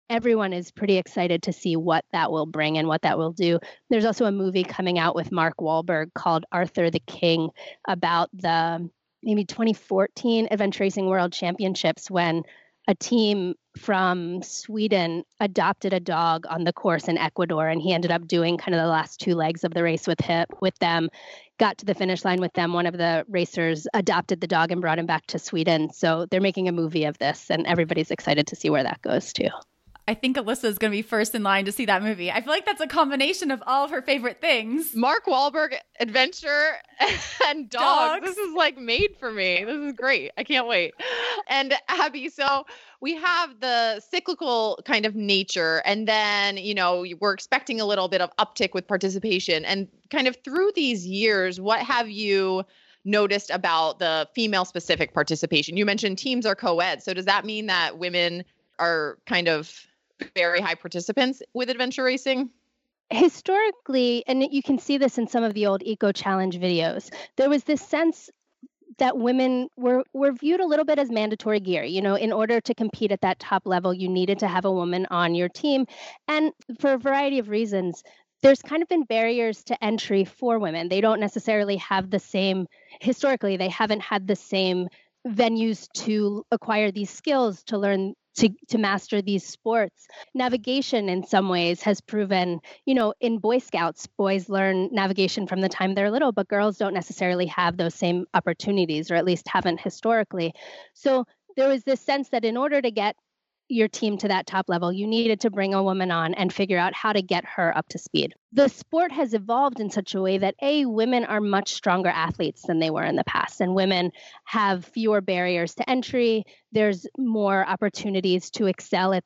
S6: everyone is pretty excited to see what that will bring and what that will do. There's also a movie coming out with Mark Wahlberg called Arthur the King about the maybe 2014 Adventure Racing World Championships when a team from Sweden adopted a dog on the course in Ecuador, and he ended up doing kind of the last two legs of the race with him, with them. Got to the finish line with them. One of the racers adopted the dog and brought him back to Sweden. So they're making a movie of this, and everybody's excited to see where that goes too.
S1: I think Alyssa is going to be first in line to see that movie. I feel like that's a combination of all of her favorite things.
S7: Mark Wahlberg, adventure, and dogs. dogs. This is like made for me. This is great. I can't wait. And Abby, so we have the cyclical kind of nature, and then, you know, we're expecting a little bit of uptick with participation. And kind of through these years, what have you? noticed about the female specific participation? You mentioned teams are co ed. So, does that mean that women are kind of very high participants with adventure racing?
S6: Historically, and you can see this in some of the old Eco Challenge videos, there was this sense that women were were viewed a little bit as mandatory gear. You know, in order to compete at that top level, you needed to have a woman on your team, and for a variety of reasons, there's kind of been barriers to entry for women. They don't necessarily have the same historically. They haven't had the same venues to acquire these skills to learn to, to master these sports. Navigation, in some ways, has proven, you know, in Boy Scouts, boys learn navigation from the time they're little, but girls don't necessarily have those same opportunities, or at least haven't historically. So there was this sense that in order to get your team to that top level, you needed to bring a woman on and figure out how to get her up to speed. The sport has evolved in such a way that A, women are much stronger athletes than they were in the past, and women have fewer barriers to entry. There's more opportunities to excel at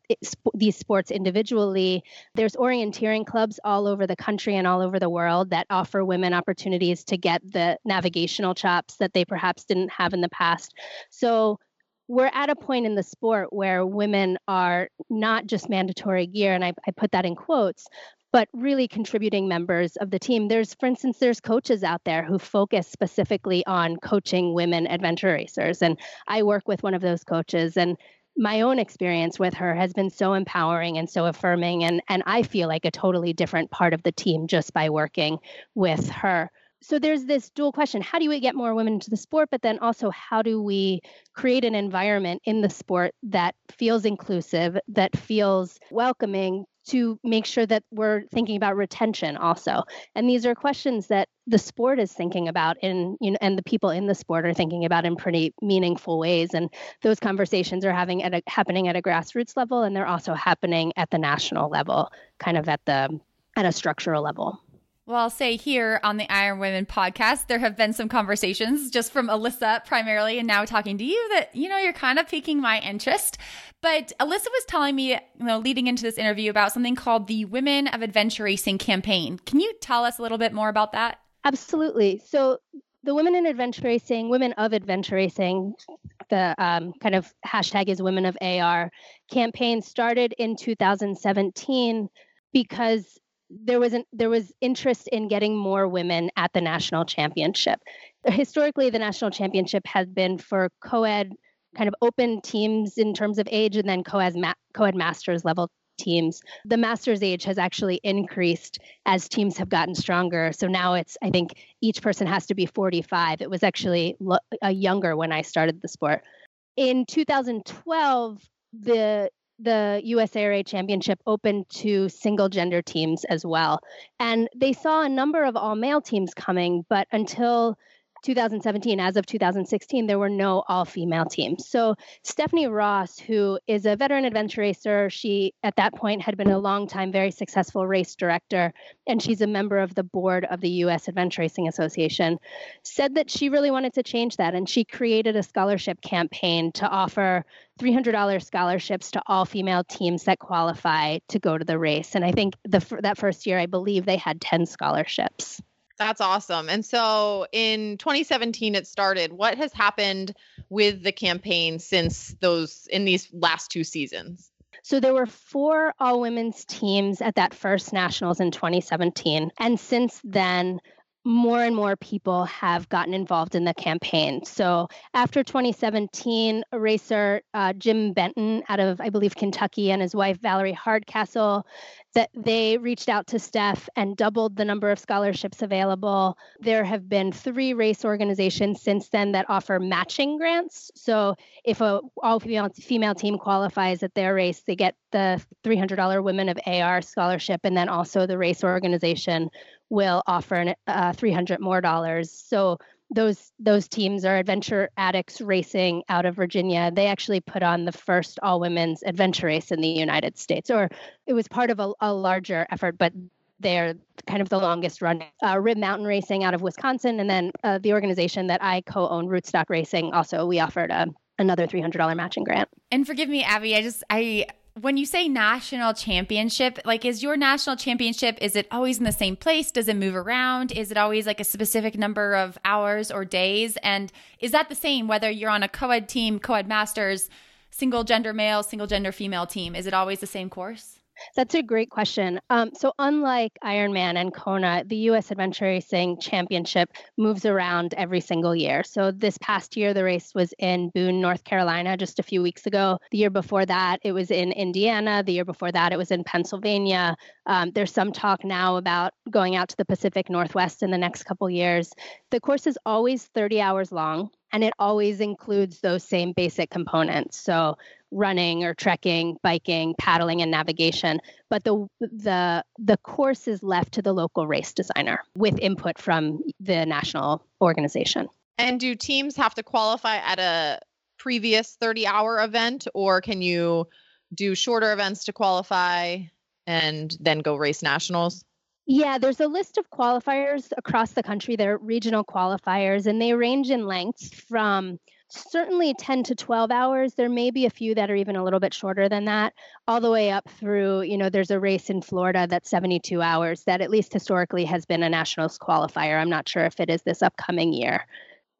S6: these sports individually. There's orienteering clubs all over the country and all over the world that offer women opportunities to get the navigational chops that they perhaps didn't have in the past. So we're at a point in the sport where women are not just mandatory gear, and I, I, put that in quotes, but really contributing members of the team. There's, for instance, there's coaches out there who focus specifically on coaching women adventure racers, and I work with one of those coaches, and my own experience with her has been so empowering and so affirming and and I feel like a totally different part of the team just by working with her. So there's this dual question, how do we get more women into the sport but then also how do we create an environment in the sport that feels inclusive, that feels welcoming to make sure that we're thinking about retention also. And these are questions that the sport is thinking about in you know and the people in the sport are thinking about in pretty meaningful ways and those conversations are having at a, happening at a grassroots level and they're also happening at the national level, kind of at the at a structural level.
S1: Well, I'll say here on the Iron Women podcast, there have been some conversations just from Alyssa primarily, and now talking to you that, you know, you're kind of piquing my interest. But Alyssa was telling me, you know, leading into this interview about something called the Women of Adventure Racing campaign. Can you tell us a little bit more about that?
S6: Absolutely. So, the Women in Adventure Racing, Women of Adventure Racing, the um, kind of hashtag is Women of AR campaign started in 2017 because there was an, there was interest in getting more women at the national championship. Historically, the national championship has been for co-ed kind of open teams in terms of age, and then co-ed ma- co-ed masters level teams. The masters age has actually increased as teams have gotten stronger. So now it's I think each person has to be 45. It was actually lo- younger when I started the sport. In 2012, the the USARA championship open to single gender teams as well. And they saw a number of all male teams coming, but until 2017, as of 2016, there were no all female teams. So, Stephanie Ross, who is a veteran adventure racer, she at that point had been a long time, very successful race director, and she's a member of the board of the U.S. Adventure Racing Association, said that she really wanted to change that. And she created a scholarship campaign to offer $300 scholarships to all female teams that qualify to go to the race. And I think the, that first year, I believe they had 10 scholarships.
S7: That's awesome. And so in 2017 it started. What has happened with the campaign since those in these last two seasons?
S6: So there were four all women's teams at that first nationals in 2017 and since then more and more people have gotten involved in the campaign. So after 2017, a racer uh, Jim Benton out of, I believe, Kentucky, and his wife Valerie Hardcastle that they reached out to Steph and doubled the number of scholarships available. There have been three race organizations since then that offer matching grants. So if a all female female team qualifies at their race, they get the $300 Women of AR scholarship, and then also the race organization will offer an, uh, 300 more dollars. So those those teams are Adventure Addicts Racing out of Virginia. They actually put on the first all women's adventure race in the United States, or it was part of a, a larger effort, but they're kind of the longest running. Uh, Rib Mountain Racing out of Wisconsin, and then uh, the organization that I co-own, Rootstock Racing, also we offered a another $300 matching grant.
S1: And forgive me, Abby, I just I when you say national championship, like is your national championship, is it always in the same place? Does it move around? Is it always like a specific number of hours or days? And is that the same whether you're on a co ed team, co ed masters, single gender male, single gender female team? Is it always the same course?
S6: That's a great question. Um, so, unlike Ironman and Kona, the U.S. Adventure Racing Championship moves around every single year. So, this past year, the race was in Boone, North Carolina, just a few weeks ago. The year before that, it was in Indiana. The year before that, it was in Pennsylvania. Um, there's some talk now about going out to the Pacific Northwest in the next couple years. The course is always 30 hours long and it always includes those same basic components. So running or trekking, biking, paddling, and navigation. But the the the course is left to the local race designer with input from the national organization.
S7: And do teams have to qualify at a previous 30 hour event, or can you do shorter events to qualify and then go race nationals?
S6: Yeah, there's a list of qualifiers across the country. They're regional qualifiers, and they range in lengths from certainly 10 to 12 hours. There may be a few that are even a little bit shorter than that, all the way up through, you know, there's a race in Florida that's 72 hours that at least historically has been a nationals qualifier. I'm not sure if it is this upcoming year.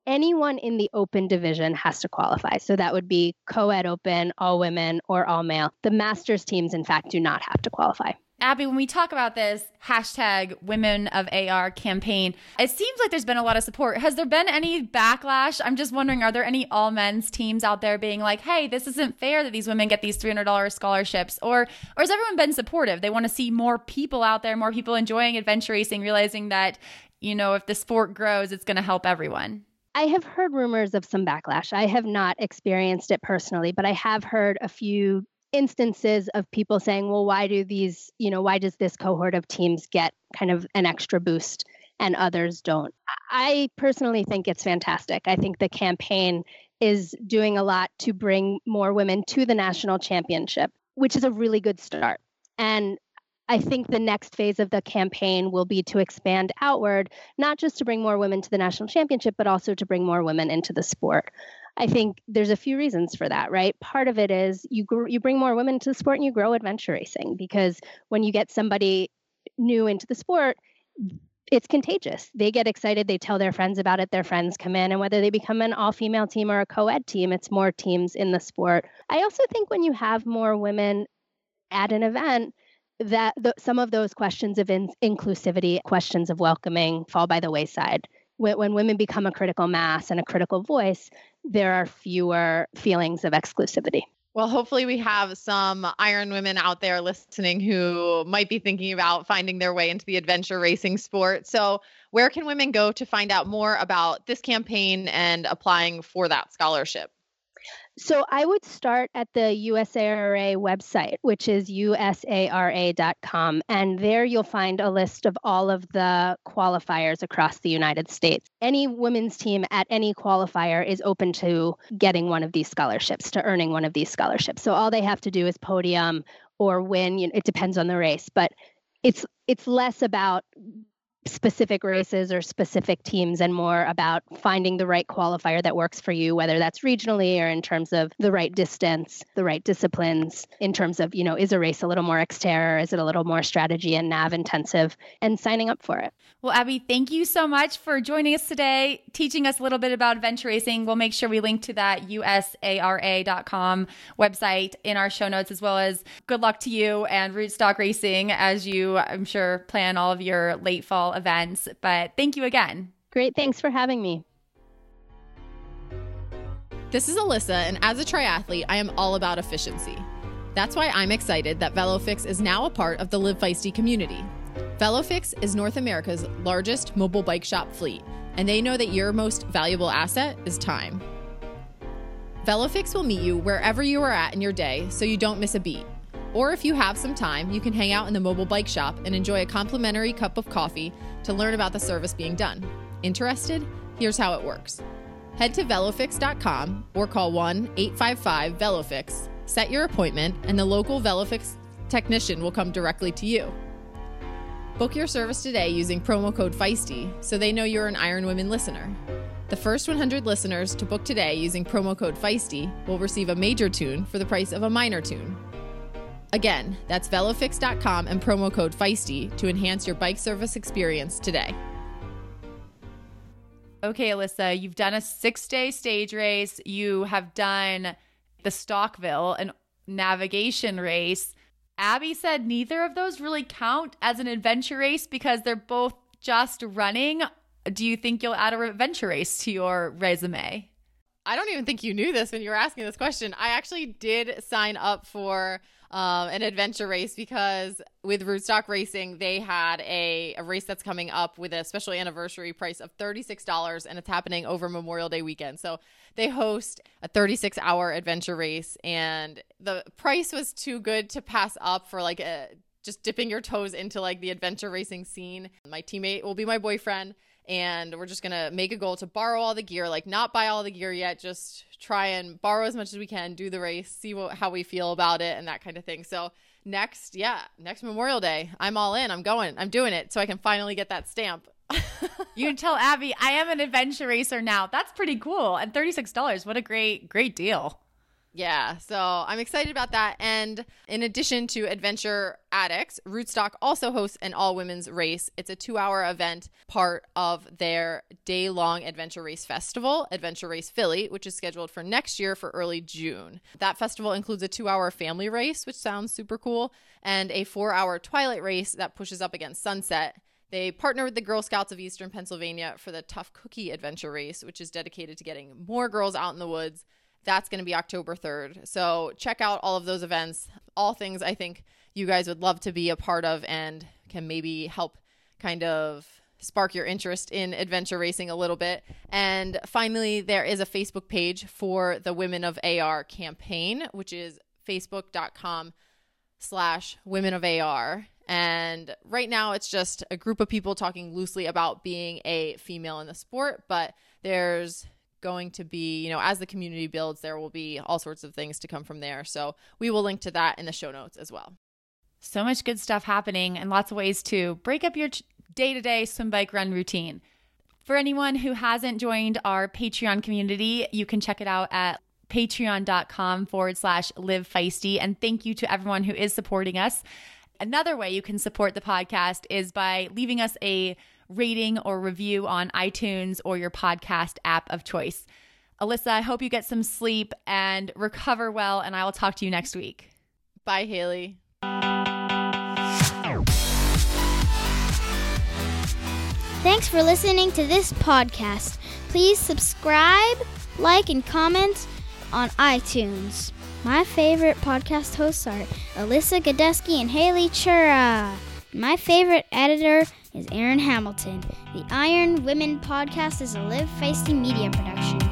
S6: Anyone in the open division has to qualify. So that would be co ed open, all women, or all male. The masters teams, in fact, do not have to qualify.
S1: Abby, when we talk about this hashtag Women of AR campaign, it seems like there's been a lot of support. Has there been any backlash? I'm just wondering, are there any all men's teams out there being like, "Hey, this isn't fair that these women get these $300 scholarships," or or has everyone been supportive? They want to see more people out there, more people enjoying adventure racing, realizing that you know if the sport grows, it's going to help everyone.
S6: I have heard rumors of some backlash. I have not experienced it personally, but I have heard a few instances of people saying, well, why do these, you know, why does this cohort of teams get kind of an extra boost and others don't? I personally think it's fantastic. I think the campaign is doing a lot to bring more women to the national championship, which is a really good start. And I think the next phase of the campaign will be to expand outward, not just to bring more women to the national championship, but also to bring more women into the sport. I think there's a few reasons for that, right? Part of it is you gr- you bring more women to the sport and you grow adventure racing because when you get somebody new into the sport, it's contagious. They get excited, they tell their friends about it, their friends come in, and whether they become an all female team or a co ed team, it's more teams in the sport. I also think when you have more women at an event, that the, some of those questions of in, inclusivity, questions of welcoming fall by the wayside. When, when women become a critical mass and a critical voice, there are fewer feelings of exclusivity.
S7: Well, hopefully, we have some Iron women out there listening who might be thinking about finding their way into the adventure racing sport. So, where can women go to find out more about this campaign and applying for that scholarship?
S6: So I would start at the USARA website, which is usara.com. And there you'll find a list of all of the qualifiers across the United States. Any women's team at any qualifier is open to getting one of these scholarships, to earning one of these scholarships. So all they have to do is podium or win. You know, it depends on the race, but it's it's less about specific races or specific teams and more about finding the right qualifier that works for you whether that's regionally or in terms of the right distance the right disciplines in terms of you know is a race a little more Xterra is it a little more strategy and nav intensive and signing up for it.
S1: Well abby thank you so much for joining us today teaching us a little bit about adventure racing. We'll make sure we link to that usara.com website in our show notes as well as good luck to you and rootstock racing as you i'm sure plan all of your late fall events. But thank you again.
S6: Great. Thanks for having me.
S2: This is Alyssa, and as a triathlete, I am all about efficiency. That's why I'm excited that VeloFix is now a part of the Live Feisty community. VeloFix is North America's largest mobile bike shop fleet, and they know that your most valuable asset is time. VeloFix will meet you wherever you are at in your day so you don't miss a beat. Or if you have some time, you can hang out in the mobile bike shop and enjoy a complimentary cup of coffee to learn about the service being done. Interested? Here's how it works. Head to velofix.com or call 1 855 Velofix, set your appointment, and the local Velofix technician will come directly to you. Book your service today using promo code FEISTY so they know you're an Iron Women listener. The first 100 listeners to book today using promo code FEISTY will receive a major tune for the price of a minor tune. Again, that's velofix.com and promo code FEISTY to enhance your bike service experience today.
S1: Okay, Alyssa, you've done a six day stage race. You have done the Stockville, an navigation race. Abby said neither of those really count as an adventure race because they're both just running. Do you think you'll add a adventure race to your resume?
S2: I don't even think you knew this when you were asking this question. I actually did sign up for um, an adventure race because with Rootstock Racing, they had a, a race that's coming up with a special anniversary price of $36, and it's happening over Memorial Day weekend. So they host a 36 hour adventure race, and the price was too good to pass up for like a just dipping your toes into like the adventure racing scene. My teammate will be my boyfriend and we're just gonna make a goal to borrow all the gear like not buy all the gear yet just try and borrow as much as we can do the race see what, how we feel about it and that kind of thing. So next yeah next memorial day i'm all in i'm going i'm doing it so i can finally get that stamp.
S1: You tell abby i am an adventure racer now. That's pretty cool and $36 what a great great deal
S2: Yeah, so I'm excited about that. And in addition to Adventure Addicts, Rootstock also hosts an all women's race. It's a two hour event, part of their day long Adventure Race Festival, Adventure Race Philly, which is scheduled for next year for early June. That festival includes a two hour family race, which sounds super cool, and a four hour twilight race that pushes up against sunset. They partner with the Girl Scouts of Eastern Pennsylvania for the Tough Cookie Adventure Race, which is dedicated to getting more girls out in the woods that's going to be October 3rd. So check out all of those events. All things I think you guys would love to be a part of and can maybe help kind of spark your interest in adventure racing a little bit. And finally, there is a Facebook page for the Women of AR campaign, which is facebook.com slash women of AR. And right now, it's just a group of people talking loosely about being a female in the sport, but there's going to be, you know, as the community builds, there will be all sorts of things to come from there. So we will link to that in the show notes as well.
S1: So much good stuff happening and lots of ways to break up your day to day swim, bike, run routine. For anyone who hasn't joined our Patreon community, you can check it out at patreon.com forward slash live feisty. And thank you to everyone who is supporting us. Another way you can support the podcast is by leaving us a rating or review on iTunes or your podcast app of choice. Alyssa, I hope you get some sleep and recover well, and I will talk to you next week.
S2: Bye, Haley.
S3: Thanks for listening to this podcast. Please subscribe, like, and comment on iTunes. My favorite podcast hosts are Alyssa Godesky and Haley Chura. My favorite editor is Aaron Hamilton. The Iron Women podcast is a Live Feisty media production.